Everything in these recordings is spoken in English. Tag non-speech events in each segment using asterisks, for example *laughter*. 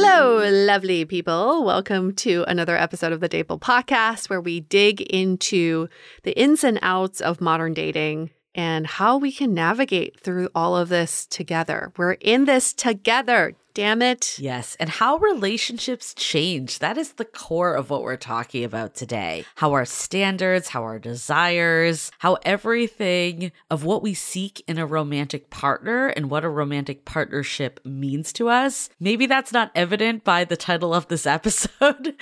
Hello, lovely people. Welcome to another episode of the Dateable Podcast where we dig into the ins and outs of modern dating and how we can navigate through all of this together. We're in this together damn it. Yes. And how relationships change. That is the core of what we're talking about today. How our standards, how our desires, how everything of what we seek in a romantic partner and what a romantic partnership means to us. Maybe that's not evident by the title of this *laughs* episode,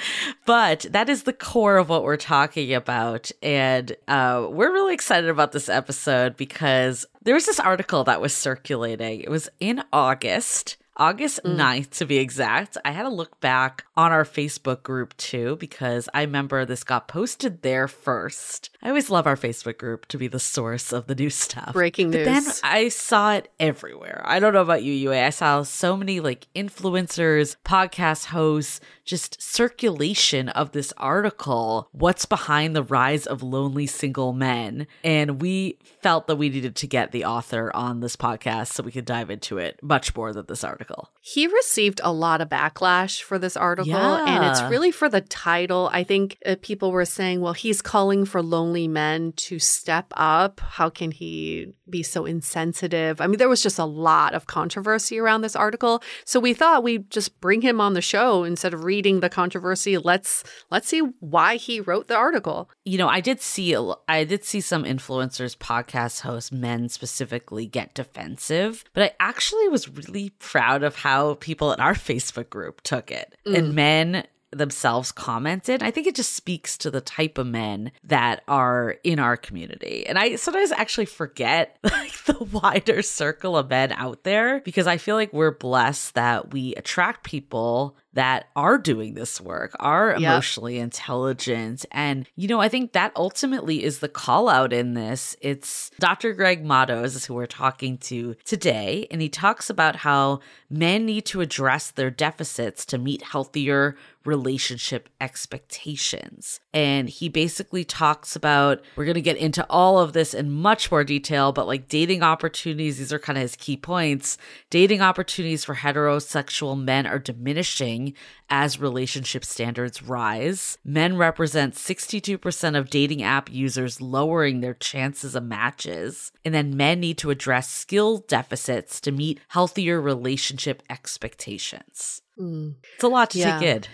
but that is the core of what we're talking about. And uh, we're really excited about this episode because there was this article that was circulating. It was in August August mm. 9th to be exact. I had to look back on our Facebook group too because I remember this got posted there first. I always love our Facebook group to be the source of the new stuff. Breaking but news. Then I saw it everywhere. I don't know about you, Yue. I saw so many like influencers, podcast hosts, just circulation of this article. What's behind the rise of lonely single men? And we felt that we needed to get the author on this podcast so we could dive into it much more than this article. He received a lot of backlash for this article, yeah. and it's really for the title. I think uh, people were saying, well, he's calling for lonely men to step up. How can he be so insensitive? I mean, there was just a lot of controversy around this article. So we thought we'd just bring him on the show instead of reading the controversy. Let's let's see why he wrote the article. You know, I did see I did see some influencers, podcast hosts, men specifically get defensive, but I actually was really proud of how people in our Facebook group took it. Mm. And men themselves commented. I think it just speaks to the type of men that are in our community. And I sometimes actually forget *laughs* like the wider circle of men out there because I feel like we're blessed that we attract people that are doing this work, are emotionally yep. intelligent. And, you know, I think that ultimately is the call out in this. It's Dr. Greg Matos is who we're talking to today. And he talks about how men need to address their deficits to meet healthier relationship expectations. And he basically talks about, we're going to get into all of this in much more detail, but like dating opportunities, these are kind of his key points. Dating opportunities for heterosexual men are diminishing as relationship standards rise. Men represent 62% of dating app users, lowering their chances of matches. And then men need to address skill deficits to meet healthier relationship expectations. Mm. It's a lot to yeah. take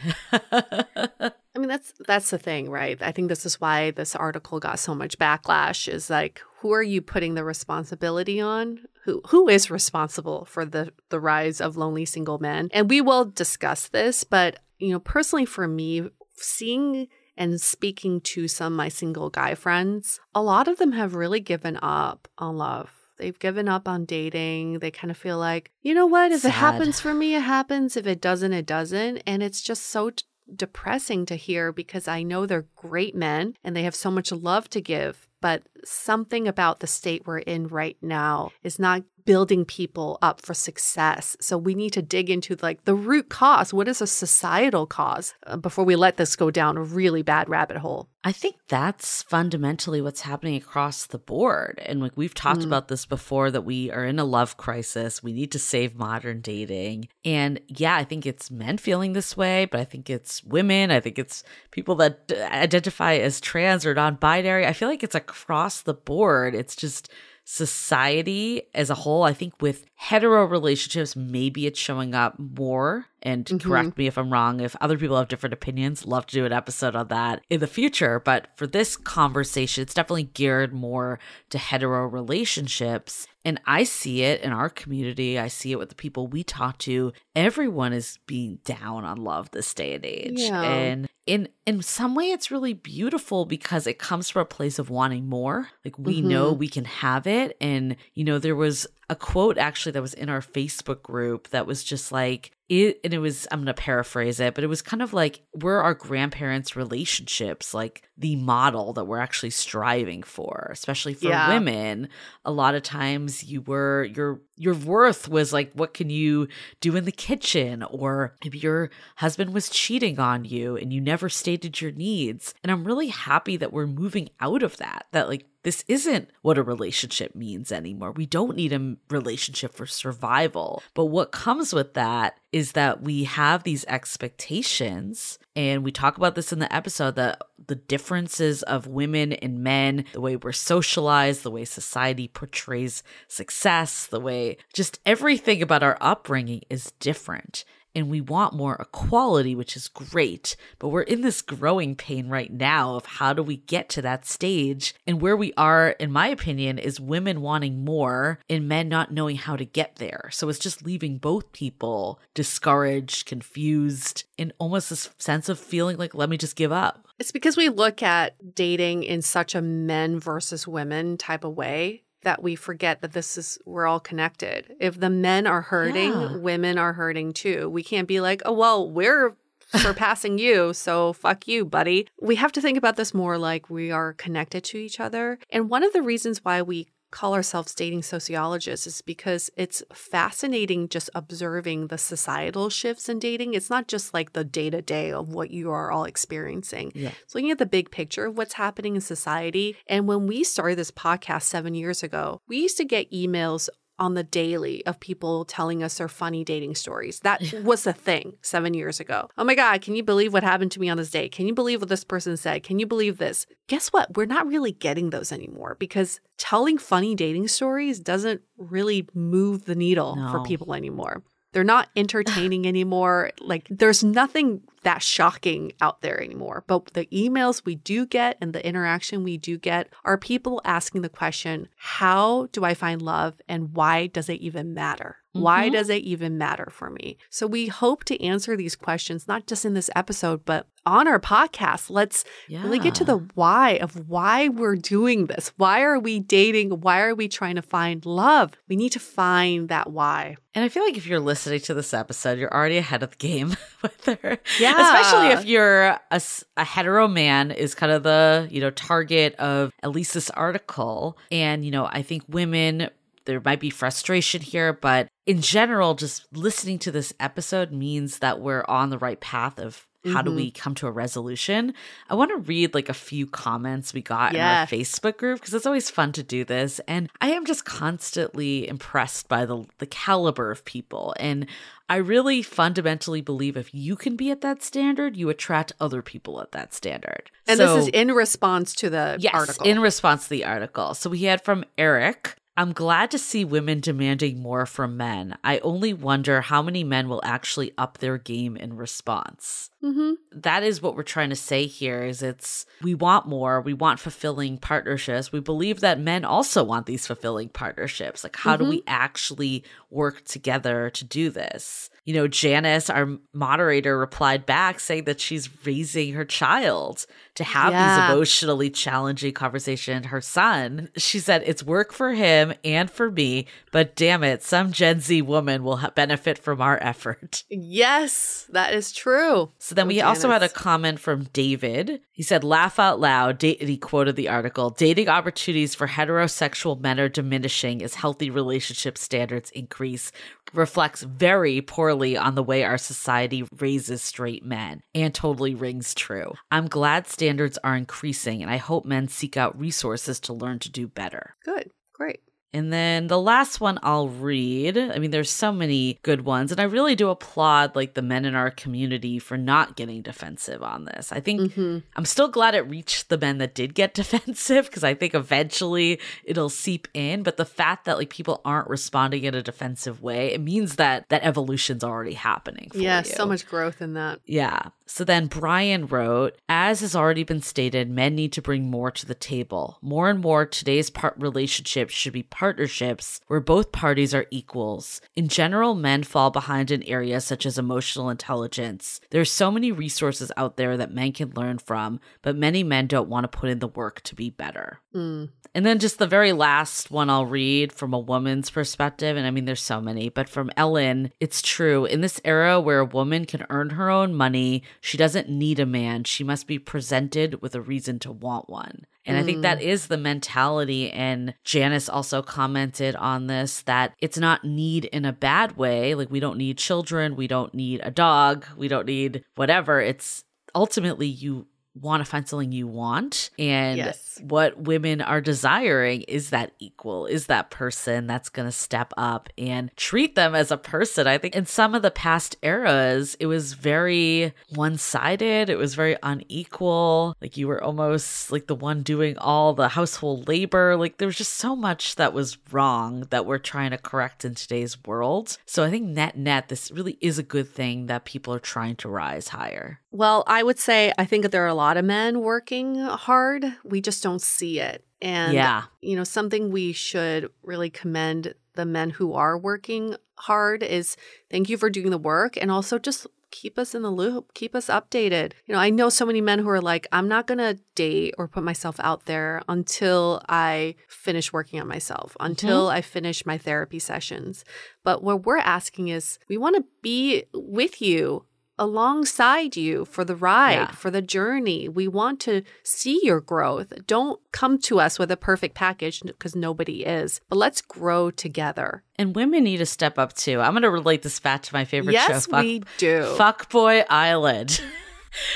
in. *laughs* I mean that's that's the thing, right? I think this is why this article got so much backlash is like who are you putting the responsibility on? Who who is responsible for the the rise of lonely single men? And we will discuss this, but you know, personally for me, seeing and speaking to some of my single guy friends, a lot of them have really given up on love. They've given up on dating. They kind of feel like, you know what? If Sad. it happens for me, it happens. If it doesn't, it doesn't. And it's just so depressing to hear because I know they're great men and they have so much love to give. But something about the state we're in right now is not building people up for success. So we need to dig into like the root cause. What is a societal cause uh, before we let this go down a really bad rabbit hole? I think that's fundamentally what's happening across the board. And like we've talked Mm. about this before that we are in a love crisis. We need to save modern dating. And yeah, I think it's men feeling this way, but I think it's women. I think it's people that identify as trans or non binary. I feel like it's across the board. It's just society as a whole. I think with hetero relationships, maybe it's showing up more. And Mhm. correct me if I'm wrong. If other people have different opinions, love to do an episode on that in the future. But for this conversation, it's definitely geared more to hetero relationships. And I see it in our community. I see it with the people we talk to. Everyone is being down on love this day and age. Yeah. And in in some way it's really beautiful because it comes from a place of wanting more. Like we Mhm. know we can have it. And you know, there was a quote actually that was in our Facebook group that was just like it and it was I'm gonna paraphrase it, but it was kind of like we're our grandparents' relationships, like the model that we're actually striving for, especially for Yeah. women. A lot of times you were your your worth was like what can you do in the kitchen or maybe your husband was cheating on you and you never stated your needs. And I'm really happy that we're moving out of that. That like this isn't what a relationship means anymore. We don't need a relationship for survival. But what comes with that is that we have these expectations and we talk about this in the episode that the differences of women and men, the way we're socialized, the way society portrays success, the way just everything about our upbringing is different and we want more equality, which is great. But we're in this growing pain right now of how do we get to that stage? And where we are, in my opinion, is women wanting more and men not knowing how to get there. So it's just leaving both people discouraged, confused, in almost this sense of feeling like, let me just give up. It's because we look at dating in such a men versus women type of way that we forget that this is we're all connected. If the men are hurting, Yeah. women are hurting too. We can't be like, "Oh, well, we're *laughs* surpassing you, so fuck you, buddy." We have to think about this more like we are connected to each other. And one of the reasons why we call ourselves dating sociologists is because it's fascinating just observing the societal shifts in dating. It's not just like the day to day of what you are all experiencing. Yeah. It's looking at the big picture of what's happening in society. And when we started this podcast seven years ago, we used to get emails on the daily of people telling us their funny dating stories. That was the thing seven years ago. Oh my God, can you believe what happened to me on this date? Can you believe what this person said? Can you believe this? Guess what? We're not really getting those anymore because telling funny dating stories doesn't really move the needle for people anymore. They're not entertaining anymore. Like, there's nothing that shocking out there anymore. But the emails we do get and the interaction we do get are people asking the question, How do I find love and why does it even matter? Why Mhm. does it even matter for me? So, we hope to answer these questions, not just in this episode, but on our podcast. Let's really get to the why of why we're doing this. Why are we dating? Why are we trying to find love? We need to find that why. And I feel like if you're listening to this episode, you're already ahead of the game *laughs* with her. Yeah. Especially if you're a, a hetero man is kind of the, you know, target of at least this article. And, you know, I think women, there might be frustration here, but in general, just listening to this episode means that we're on the right path of how do Mhm. we come to a resolution? I want to read like a few comments we got in our Facebook group because it's always fun to do this. And I am just constantly impressed by the the caliber of people. And I really fundamentally believe if you can be at that standard, you attract other people at that standard. And So- this is in response to the yes, article. in response to the article. So we had from Eric. I'm glad to see women demanding more from men. I only wonder how many men will actually up their game in response. Mm-hmm. that is what we're trying to say here is it's we want more we want fulfilling partnerships we believe that men also want these fulfilling partnerships like how do we actually work together to do this you know janice our moderator replied back saying that she's raising her child to have Yeah. these emotionally challenging conversation her son she said it's work for him and for me but damn it some gen z woman will ha- benefit from our effort Yes, that is true. so then Oh, we also had a comment from David. He said, laugh out loud. Da- and he quoted the article Dating opportunities for heterosexual men are diminishing as healthy relationship standards increase, reflects very poorly on the way our society raises straight men, and totally rings true. I'm glad standards are increasing, and I hope men seek out resources to learn to do better. Good. Great. And then the last one I'll read. I mean, there's so many good ones, and I really do applaud like the men in our community for not getting defensive on this. I think Mm-hmm. I'm still glad it reached the men that did get *laughs* defensive because I think eventually it'll seep in. But the fact that like people aren't responding in a defensive way, it means that that evolution's already happening. For Yeah, you. so much growth in that. Yeah. So then Brian wrote, as has already been stated, men need to bring more to the table. More and more, today's part relationships should be partnerships where both parties are equals. In general, men fall behind in areas such as emotional intelligence. There's so many resources out there that men can learn from, but many men don't want to put in the work to be better. Mm. And then just the very last one I'll read from a woman's perspective. And I mean, there's so many, but from Ellen, it's true. In this era where a woman can earn her own money, she doesn't need a man. She must be presented with a reason to want one. And I think that mm. is the mentality. And Janice also commented on this that it's not need in a bad way. Like, we don't need children. We don't need a dog. We don't need whatever. It's ultimately you want to find something you want. And Yes. what women are desiring is that equal is that person that's going to step up and treat them as a person. I think in some of the past eras it was very one-sided. It was very unequal. Like you were almost like the one doing all the household labor. Like there was just so much that was wrong that we're trying to correct in today's world. So i think net net this really is a good thing that people are trying to rise higher Well, I would say I think that there are a lot of men working hard. We just don't see it. And yeah you know, something we should really commend the men who are working hard is thank you for doing the work and also just keep us in the loop, keep us updated. You know, I know so many men who are like, I'm not going to date or put myself out there until I finish working on myself, mm-hmm. until I finish my therapy sessions. But what we're asking is we want to be with you alongside you for the ride, Yeah. for the journey. We want to see your growth. Don't come to us with a perfect package because nobody is, but let's grow together. And women need to step up too. I'm going to relate this back to my favorite show, yes, Fuck, we do. Fuckboy Island. *laughs*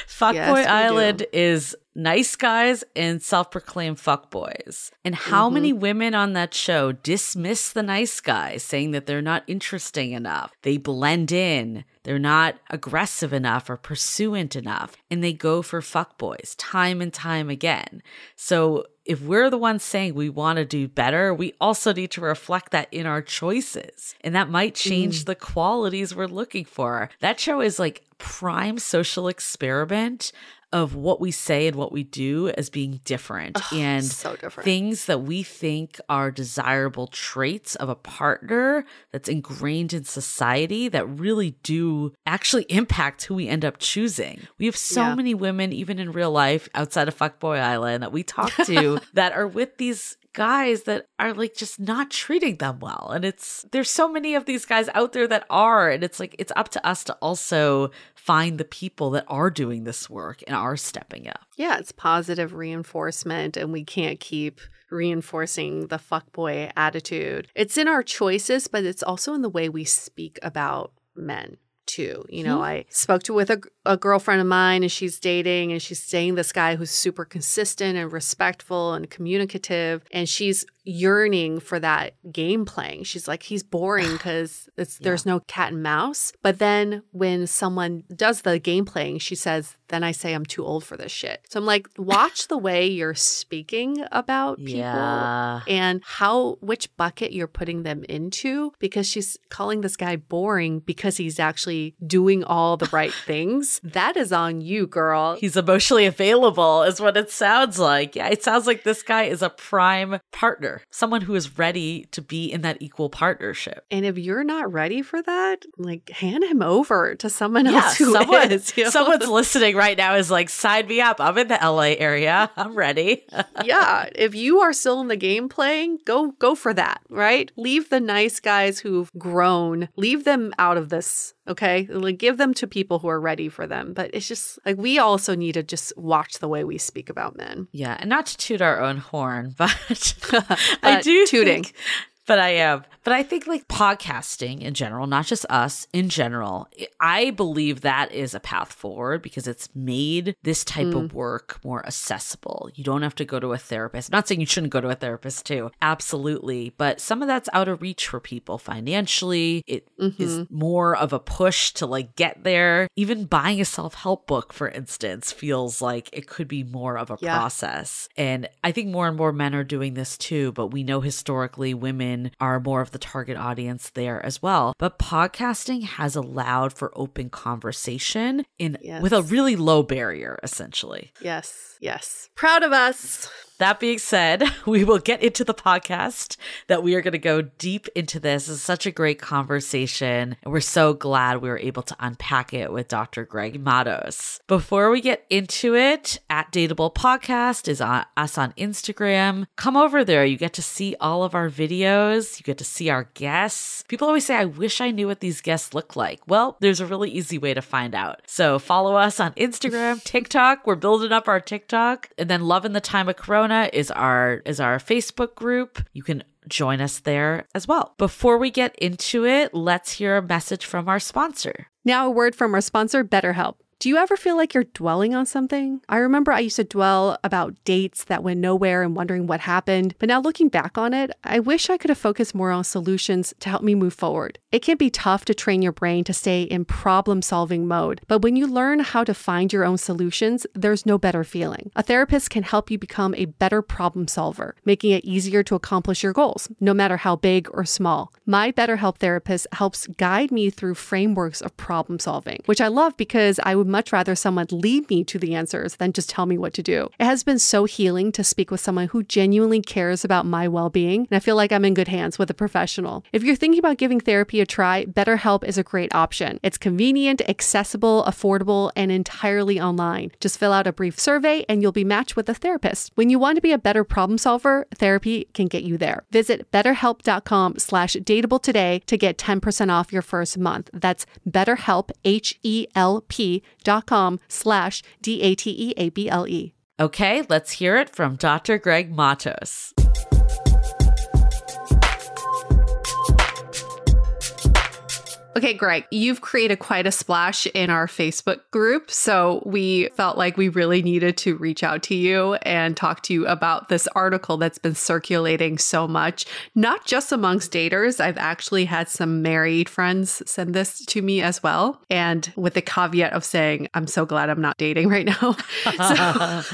Fuckboy Yes, we do. Island is nice guys and self proclaimed fuckboys. And how Mm-hmm. many women on that show dismiss the nice guys, saying that they're not interesting enough? They blend in, they're not aggressive enough or pursuant enough, and they go for fuckboys time and time again. So if we're the ones saying we want to do better, we also need to reflect that in our choices. And that might change Mm. the qualities we're looking for. That show is like prime social experiment of what we say and what we do as being different and so different. things that we think are desirable traits of a partner that's ingrained in society that really do actually impact who we end up choosing. We have so Yeah. many women, even in real life, outside of Fuckboy Island, that we talk to *laughs* that are with these guys that are like just not treating them well. And it's there's so many of these guys out there that are. And it's like it's up to us to also find the people that are doing this work and are stepping up. Yeah, it's positive reinforcement, and we can't keep reinforcing the fuckboy attitude. It's in our choices, but it's also in the way we speak about men. Too, you know, mm-hmm. I spoke to with a, a girlfriend of mine, and she's dating, and she's dating this guy who's super consistent and respectful and communicative, and she's yearning for that game playing. She's like, he's boring *sighs* because it's there's no cat and mouse. But then when someone does the game playing, she says, then I say I'm too old for this shit. So I'm like, *laughs* watch the way you're speaking about people Yeah. and how which bucket you're putting them into because she's calling this guy boring because he's actually doing all the right *laughs* things, that is on you, girl. He's emotionally available, is what it sounds like. Yeah, it sounds like this guy is a prime partner, someone who is ready to be in that equal partnership. And if you're not ready for that, like hand him over to someone Yeah, else who someone, is, *laughs* you know? someone's listening right now is like, sign me up. I'm in the LA area. *laughs* I'm ready. *laughs* yeah, if you are still in the game playing, go go for that, right? Leave the nice guys who've grown, leave them out of this, okay? Like give them to people who are ready for them. But it's just like we also need to just watch the way we speak about men. yeah, and not to toot our own horn, *laughs* but, *laughs* I do tooting. think- but I am. But I think like podcasting in general, not just us in general, I believe that is a path forward because it's made this type of mm. work more accessible. You don't have to go to a therapist. I'm not saying you shouldn't go to a therapist too. Absolutely. But some of that's out of reach for people financially. It is mm-hmm. more of a push to like get there. Even buying a self-help book, for instance, feels like it could be more of a Yeah. process. And I think more and more men are doing this too, but we know historically women are more of the target audience there as well. But podcasting has allowed for open conversation in Yes. with a really low barrier essentially. Yes, yes. Proud of us. That being said, *laughs* we will get into the podcast that we are going to go deep into this. It's such a great conversation. And we're so glad we were able to unpack it with Dr. Greg Matos. Before we get into it, at Dateable Podcast is on us on Instagram. Come over there. You get to see all of our videos. You get to see our guests. People always say, I wish I knew what these guests look like. Well, there's a really easy way to find out. So follow us on Instagram, *laughs* TikTok. We're building up our TikTok. And then loving the Time of Corona is our is our Facebook group. You can join us there as well. Before we get into it, let's hear a message from our sponsor. Now, a word from our sponsor, BetterHelp. Do you ever feel like you're dwelling on something? I remember I used to dwell about dates that went nowhere and wondering what happened, but now looking back on it, I wish I could have focused more on solutions to help me move forward. It can be tough to train your brain to stay in problem solving mode, but when you learn how to find your own solutions, there's no better feeling. A therapist can help you become a better problem solver, making it easier to accomplish your goals, no matter how big or small. My BetterHelp therapist helps guide me through frameworks of problem solving, which I love because I would much rather someone lead me to the answers than just tell me what to do. It has been so healing to speak with someone who genuinely cares about my well being, and I feel like I'm in good hands with a professional. If you're thinking about giving therapy a try, BetterHelp is a great option. It's convenient, accessible, affordable, and entirely online. Just fill out a brief survey and you'll be matched with a therapist. When you want to be a better problem solver, therapy can get you there. Visit betterhelp.com slash dateable today to get 10% off your first month. That's betterhelp, H-E-L-P com slash D-A-T-E-A-B-L-E. Okay, let's hear it from Dr. Greg Matos. Okay, Greg, you've created quite a splash in our Facebook group. So we felt like we really needed to reach out to you and talk to you about this article that's been circulating so much, not just amongst daters. I've actually had some married friends send this to me as well. And with the caveat of saying, I'm so glad I'm not dating right now. *laughs* so,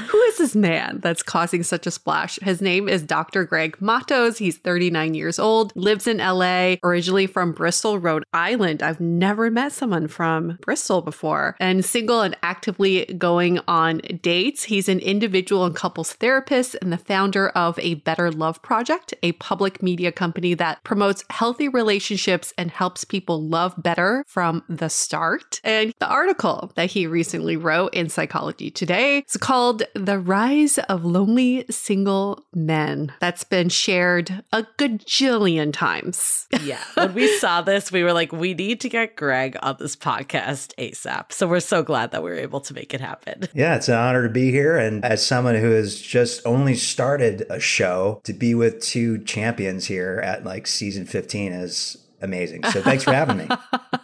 *laughs* who is this man that's causing such a splash? His name is Dr. Greg Matos. He's 39 years old, lives in LA, originally from Bristol, Rhode Island. I've never met someone from Bristol before, and single and actively going on dates. He's an individual and couples therapist and the founder of a Better Love Project, a public media company that promotes healthy relationships and helps people love better from the start. And the article that he recently wrote in Psychology Today is called The Rise of Lonely Single Men. That's been shared a gajillion times. Yeah. When we saw this, we were like, we need to get Greg on this podcast ASAP. So we're so glad that we were able to make it happen. *laughs* Yeah, it's an honor to be here. And as someone who has just only started a show, to be with two champions here at like season 15 is amazing. So thanks for having me.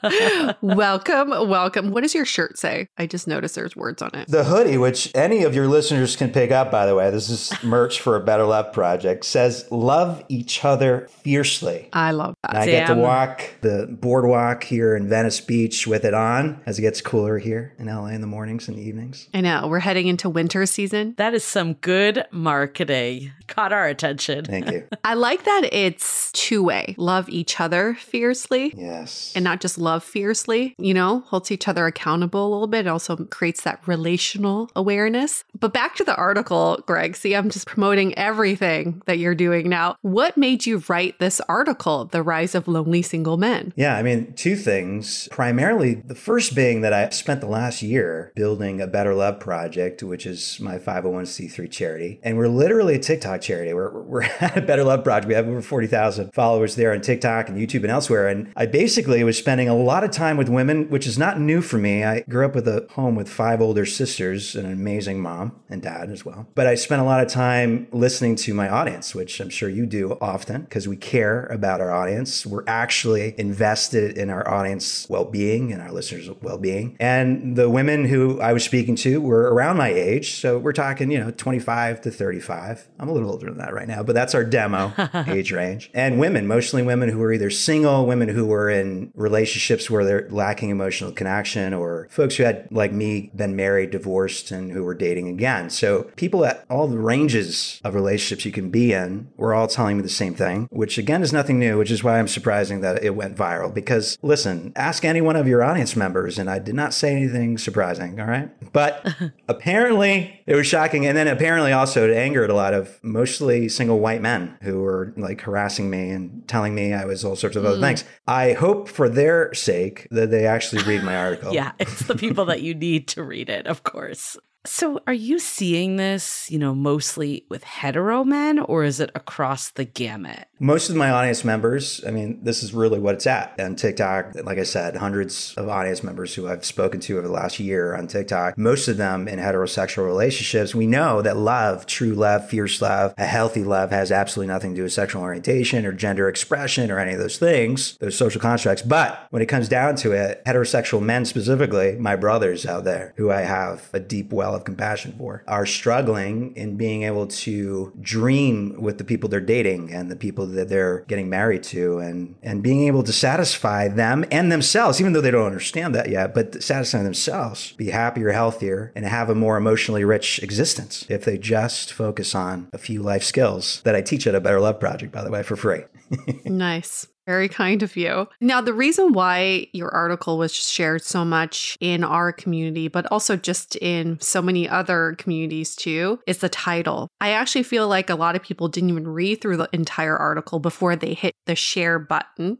*laughs* welcome, welcome. What does your shirt say? I just noticed there's words on it. The hoodie, which any of your listeners can pick up, by the way, this is merch for a Better Love Project, says love each other fiercely. I love that. And I get to Damn. walk the boardwalk here in Venice Beach with it on as it gets cooler here in LA in the mornings and evenings. I know. We're heading into winter season. That is some good marketing. Caught our attention. Thank you. *laughs* I like that it's two way. Love each other fiercely. Yes. And not just love fiercely, you know, holds each other accountable a little bit. It also creates that relational awareness. But back to the article, Greg. See, I'm just promoting everything that you're doing now. What made you write this article, The Rise of Lonely Single Men? Yeah, I mean, two things. Primarily, the first being that I spent the last year building a Better Love Project, which is my 501c3 charity. And we're literally a TikTok charity. We're, we're *laughs* at a Better Love Project. We have over 40,000 followers there on TikTok and YouTube and elsewhere. And I basically was spending a lot of time with women, which is not new for me. I grew up with a home with five older sisters and an amazing mom and dad as well. But I spent a lot of time listening to my audience, which I'm sure you do often because we care about our audience. We're actually invested in our audience well being and our listeners' well being. And the women who I was speaking to were around my age. So we're talking, you know, 25 to 35. I'm a little older than that right now, but that's our demo *laughs* age range. And women, mostly women who are either single, women who were in relationships where they're lacking emotional connection, or folks who had, like me, been married, divorced, and who were dating again. So people at all the ranges of relationships you can be in were all telling me the same thing, which again is nothing new, which is why I'm surprising that it went viral. Because listen, ask any one of your audience members, and I did not say anything surprising, all right? But *laughs* apparently it was shocking. And then apparently also it angered a lot of mostly single white men who were like harassing me and telling me I was all sorts of other Mm. things. I hope for their sake that they actually read my *laughs* article. Yeah, it's the people that you need to read it, of course. So, are you seeing this, you know, mostly with hetero men or is it across the gamut? Most of my audience members, I mean, this is really what it's at. And TikTok, like I said, hundreds of audience members who I've spoken to over the last year on TikTok, most of them in heterosexual relationships. We know that love, true love, fierce love, a healthy love has absolutely nothing to do with sexual orientation or gender expression or any of those things, those social constructs. But when it comes down to it, heterosexual men specifically, my brothers out there who I have a deep well of compassion for, are struggling in being able to dream with the people they're dating and the people that they're getting married to and and being able to satisfy them and themselves even though they don't understand that yet but satisfying themselves be happier healthier and have a more emotionally rich existence if they just focus on a few life skills that I teach at a Better Love Project by the way for free *laughs* nice. Very kind of you. Now, the reason why your article was shared so much in our community, but also just in so many other communities too, is the title. I actually feel like a lot of people didn't even read through the entire article before they hit the share button.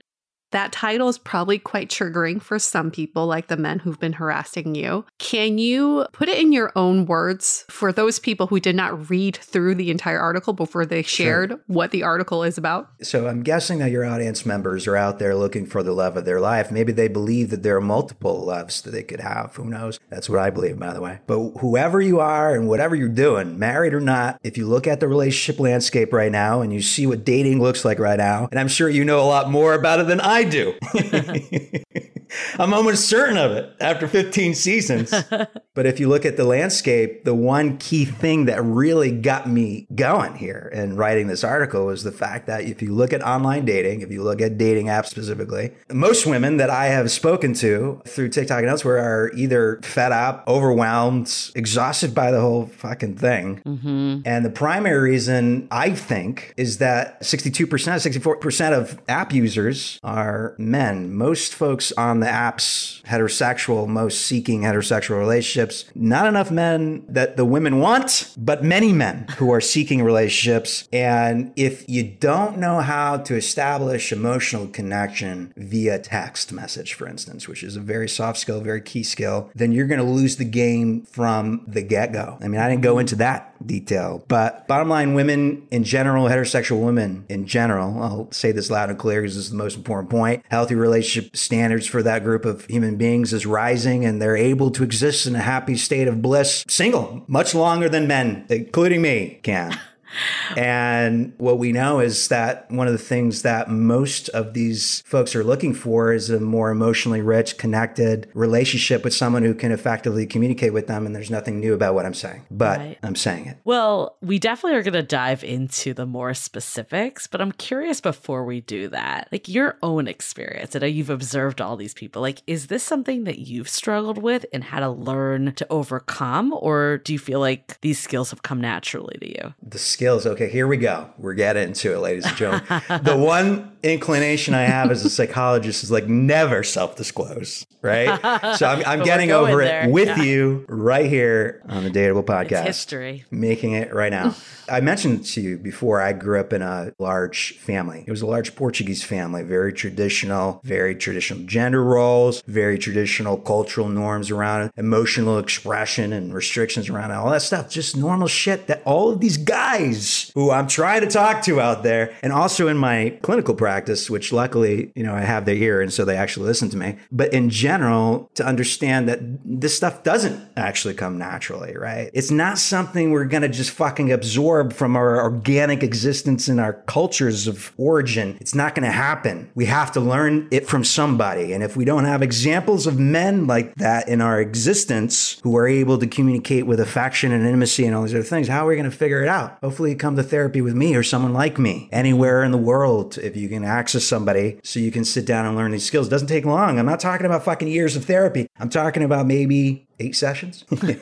That title is probably quite triggering for some people, like the men who've been harassing you. Can you put it in your own words for those people who did not read through the entire article before they shared Sure. what the article is about? So I'm guessing that your audience members are out there looking for the love of their life. Maybe they believe that there are multiple loves that they could have. Who knows? That's what I believe, by the way. But whoever you are and whatever you're doing, married or not, if you look at the relationship landscape right now and you see what dating looks like right now, and I'm sure you know a lot more about it than I do. *laughs* *laughs* I'm almost certain of it after 15 seasons. *laughs* but if you look at the landscape, the one key thing that really got me going here in writing this article was the fact that if you look at online dating, if you look at dating apps specifically, most women that I have spoken to through TikTok and elsewhere are either fed up, overwhelmed, exhausted by the whole fucking thing. Mm-hmm. And the primary reason I think is that 62%, 64% of app users are men. Most folks on the apps, heterosexual, most seeking heterosexual relationships, not enough men that the women want, but many men who are seeking relationships. And if you don't know how to establish emotional connection via text message, for instance, which is a very soft skill, very key skill, then you're going to lose the game from the get go. I mean, I didn't go into that detail, but bottom line, women in general, heterosexual women in general, I'll say this loud and clear because this is the most important point. Healthy relationship standards for that group of human beings is rising and they're able to exist in a happy state of bliss single much longer than men, including me, can. *laughs* And what we know is that one of the things that most of these folks are looking for is a more emotionally rich, connected relationship with someone who can effectively communicate with them. And there's nothing new about what I'm saying, but Right. I'm saying it. Well, we definitely are going to dive into the more specifics, but I'm curious before we do that, like your own experience. I know you've observed all these people. Like, is this something that you've struggled with and had to learn to overcome? Or do you feel like these skills have come naturally to you? The skills. Okay, here we go. We're getting into it, ladies and gentlemen. the one inclination I have as a psychologist is like never self disclose, right? So I'm, I'm getting over there. it with Yeah. you right here on the Dateable Podcast. history. Making it right now. *laughs* I mentioned to you before, I grew up in a large family. It was a large Portuguese family, very traditional, very traditional gender roles, very traditional cultural norms around emotional expression and restrictions around all that stuff. Just normal shit that all of these guys who I'm trying to talk to out there, and also in my clinical practice, which luckily, you know, I have their ear and so they actually listen to me. But in general, to understand that this stuff doesn't actually come naturally, right? It's not something we're going to just fucking absorb from our organic existence in our cultures of origin. It's not going to happen. We have to learn it from somebody. And if we don't have examples of men like that in our existence who are able to communicate with affection and intimacy and all these other things, how are we going to figure it out? Hopefully, you come to therapy with me or someone like me anywhere in the world. If you can access somebody so you can sit down and learn these skills, it doesn't take long. I'm not talking about fucking years of therapy. I'm talking about maybe eight sessions *laughs* to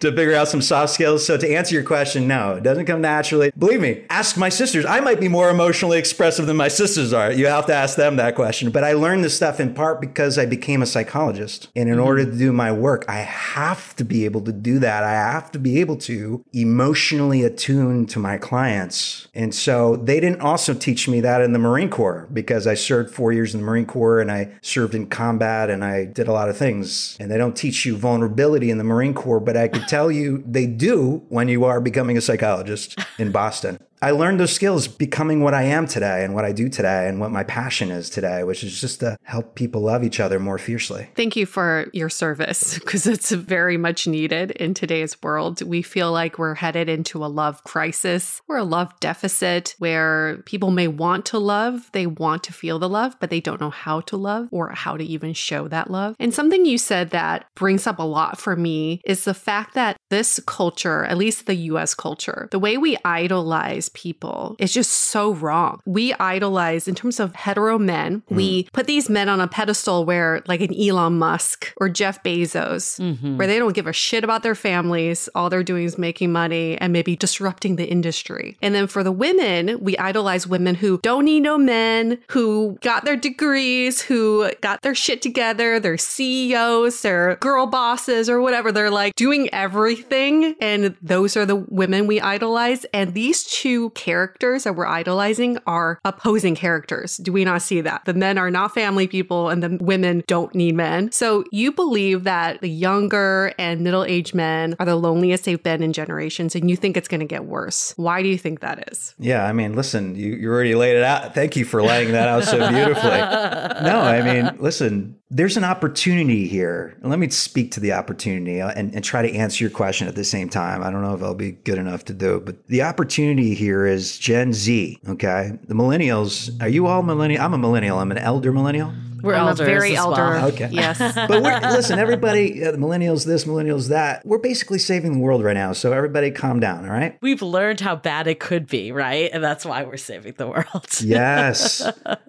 figure out some soft skills. So to answer your question, no, it doesn't come naturally. Believe me, ask my sisters. I might be more emotionally expressive than my sisters are. You have to ask them that question. But I learned this stuff in part because I became a psychologist. And in mm-hmm. order to do my work, I have to be able to do that. I have to be able to emotionally attune to my clients. And so they didn't also teach me that in the Marine Corps because I served four years in the Marine Corps and I served in combat and I did a lot of things. And they don't teach you vulnerability in the Marine Corps, but I could tell you they do when you are becoming a psychologist in Boston. I learned those skills becoming what I am today and what I do today and what my passion is today, which is just to help people love each other more fiercely. Thank you for your service *laughs* because it's very much needed in today's world. We feel like we're headed into a love crisis or a love deficit where people may want to love, they want to feel the love, but they don't know how to love or how to even show that love. And something you said that brings up a lot for me is the fact that this culture, at least the US culture, the way we idolize people is just so wrong. We idolize, in terms of hetero men, mm-hmm. we put these men on a pedestal where, like an Elon Musk or Jeff Bezos, mm-hmm. where they don't give a shit about their families. All they're doing is making money and maybe disrupting the industry. And then for the women, we idolize women who don't need no men, who got their degrees, who got their shit together, they're CEOs, they're girl bosses or whatever. They're like doing everything. And those are the women we idolize. And these two characters that we're idolizing are opposing characters. Do we not see that? The men are not family people and the women don't need men. So you believe that the younger and middle aged men are the loneliest they've been in generations and you think it's going to get worse. Why do you think that is? Yeah, I mean, listen, you, you already laid it out. Thank you for laying that out so beautifully. *laughs* No, I mean, listen, there's an opportunity here. Let me speak to the opportunity uh, and, and try to answer your question at the same time. I don't know if I'll be good enough to do it, but the opportunity here is Gen Z, okay? The millennials, are you all millennial? I'm a millennial. I'm an elder millennial. We're I'm a very as elder. well. Okay. Yes. *laughs* But we're, listen, everybody, uh, millennials, this, millennials that, we're basically saving the world right now. So everybody calm down, all right? We've learned how bad it could be, right? And that's why we're saving the world. *laughs* Yes.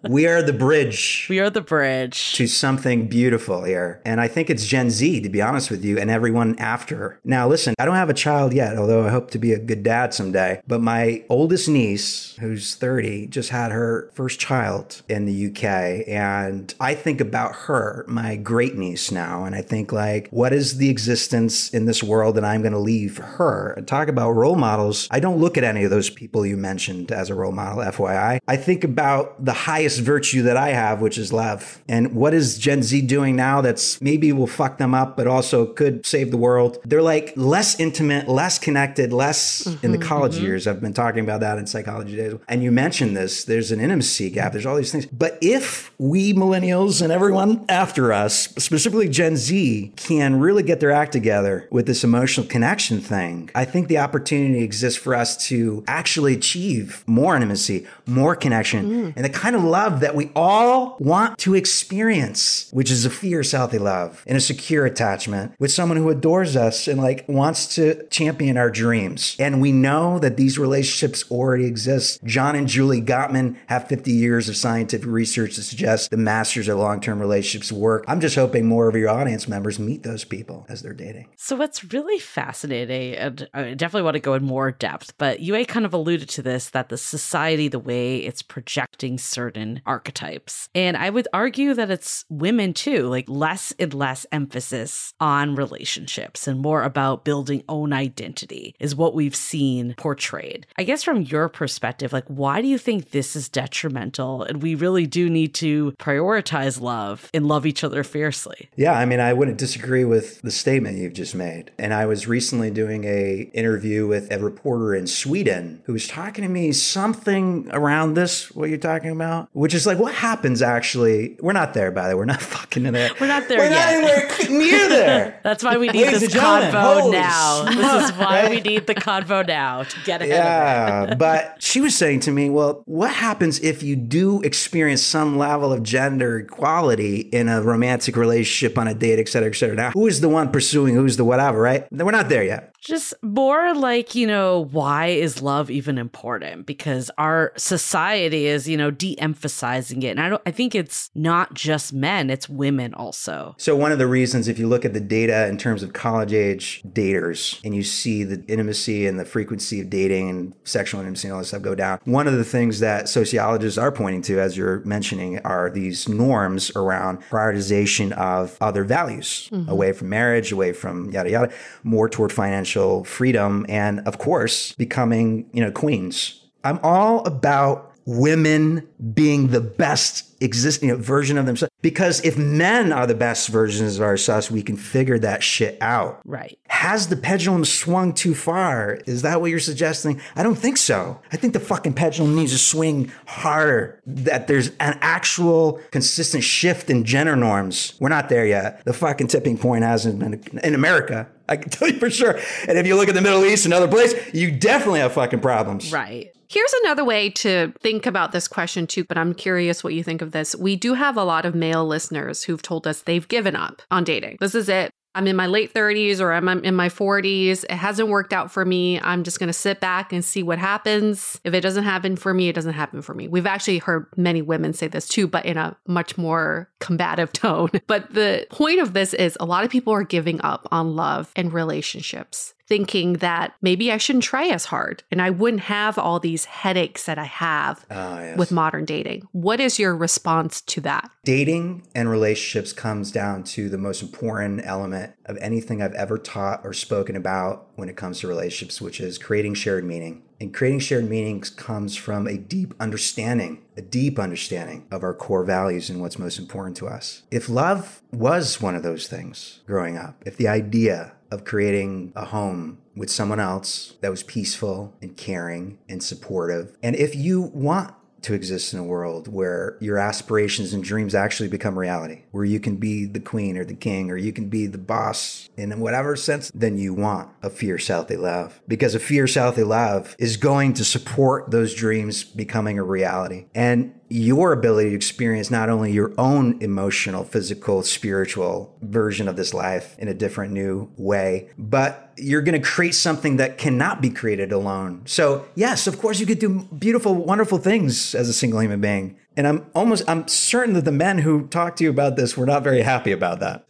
we are the bridge. We are the bridge. to something beautiful here. And I think it's Gen Z, to be honest with you, and everyone after. Now, listen, I don't have a child yet, although I hope to be a good dad someday. But my oldest niece, who's 30, just had her first child in the UK. And I think about her, my great niece now. And I think, like, what is the existence in this world that I'm going to leave her? And talk about role models. I don't look at any of those people you mentioned as a role model, FYI. I think about the highest virtue that I have, which is love. And what is Gen Z doing now that's maybe will fuck them up, but also could save the world? They're like less intimate, less connected, less mm-hmm, in the college mm-hmm. years. I've been talking about that in Psychology Today. And you mentioned this there's an intimacy gap, there's all these things. But if we millennials and everyone after us, specifically Gen Z, can really get their act together with this emotional connection thing, I think the opportunity exists for us to actually achieve more intimacy, more connection, mm. and the kind of love that we all want to experience, which is a fierce, healthy love and a secure attachment with someone who adores us and like wants to champion our dreams. And we know that these relationships already exist. John and Julie Gottman have 50 years of scientific research to suggest the master of long term relationships work. I'm just hoping more of your audience members meet those people as they're dating. So, what's really fascinating, and I definitely want to go in more depth, but Yue kind of alluded to this that the society, the way it's projecting certain archetypes. And I would argue that it's women too, like less and less emphasis on relationships and more about building own identity is what we've seen portrayed. I guess from your perspective, like, why do you think this is detrimental? And we really do need to prioritize love and love each other fiercely. Yeah, I mean, I wouldn't disagree with the statement you've just made. And I was recently doing a interview with a reporter in Sweden who was talking to me something around this, what you're talking about, which is like what happens actually. We're not there, by the way. We're not *laughs* fucking in there. We're not there We're yet. not anywhere near there. *laughs* That's why we need Ladies this convo now. This is why right? we need the convo now to get ahead of it. Yeah, *laughs* but she was saying to me, well, what happens if you do experience some level of gender equality in a romantic relationship on a date, et cetera, et cetera? Now, who is the one pursuing who's the whatever, right? We're not there yet. Just more like, you know, why is love even important? Because our society is, you know, de-emphasizing it. And I don't I think it's not just men, it's women also. So one of the reasons, if you look at the data in terms of college age daters, and you see the intimacy and the frequency of dating and sexual intimacy and all this stuff go down, one of the things that sociologists are pointing to, as you're mentioning, are these norms around prioritization of other values, mm-hmm. away from marriage, away from yada yada, more toward financial freedom, and of course, becoming you know queens. I'm all about women being the best existing you know, version of themselves. Because if men are the best versions of ourselves, we can figure that shit out. Right. Has the pendulum swung too far? Is that what you're suggesting? I don't think so. I think the fucking pendulum needs to swing harder. That there's an actual consistent shift in gender norms. We're not there yet. The fucking tipping point hasn't been in America. I can *laughs* tell you for sure. And if you look at the Middle East and other places, you definitely have fucking problems. Right. Here's another way to think about this question too, but I'm curious what you think of this. We do have a lot of male listeners who've told us they've given up on dating. This is it. I'm in my late 30s or I'm in my 40s. It hasn't worked out for me. I'm just going to sit back and see what happens. If it doesn't happen for me, it doesn't happen for me. We've actually heard many women say this too, but in a much more combative *laughs* tone. But the point of this is a lot of people are giving up on love and relationships thinking that maybe I shouldn't try as hard and I wouldn't have all these headaches that I have Oh, yes. with modern dating. What is your response to that? Dating and relationships comes down to the most important element of anything I've ever taught or spoken about when it comes to relationships, which is creating shared meaning. And creating shared meanings comes from a deep understanding, a deep understanding of our core values and what's most important to us. If love was one of those things growing up, if the idea of creating a home with someone else that was peaceful and caring and supportive, and if you want to exist in a world where your aspirations and dreams actually become reality, where you can be the queen or the king, or you can be the boss in whatever sense, then you want a fierce, healthy love. Because a fierce, healthy love is going to support those dreams becoming a reality. And your ability to experience not only your own emotional, physical, spiritual version of this life in a different new way, but you're going to create something that cannot be created alone. So, yes, of course, you could do beautiful, wonderful things as a single human being. And I'm almost, I'm certain that the men who talked to you about this were not very happy about that.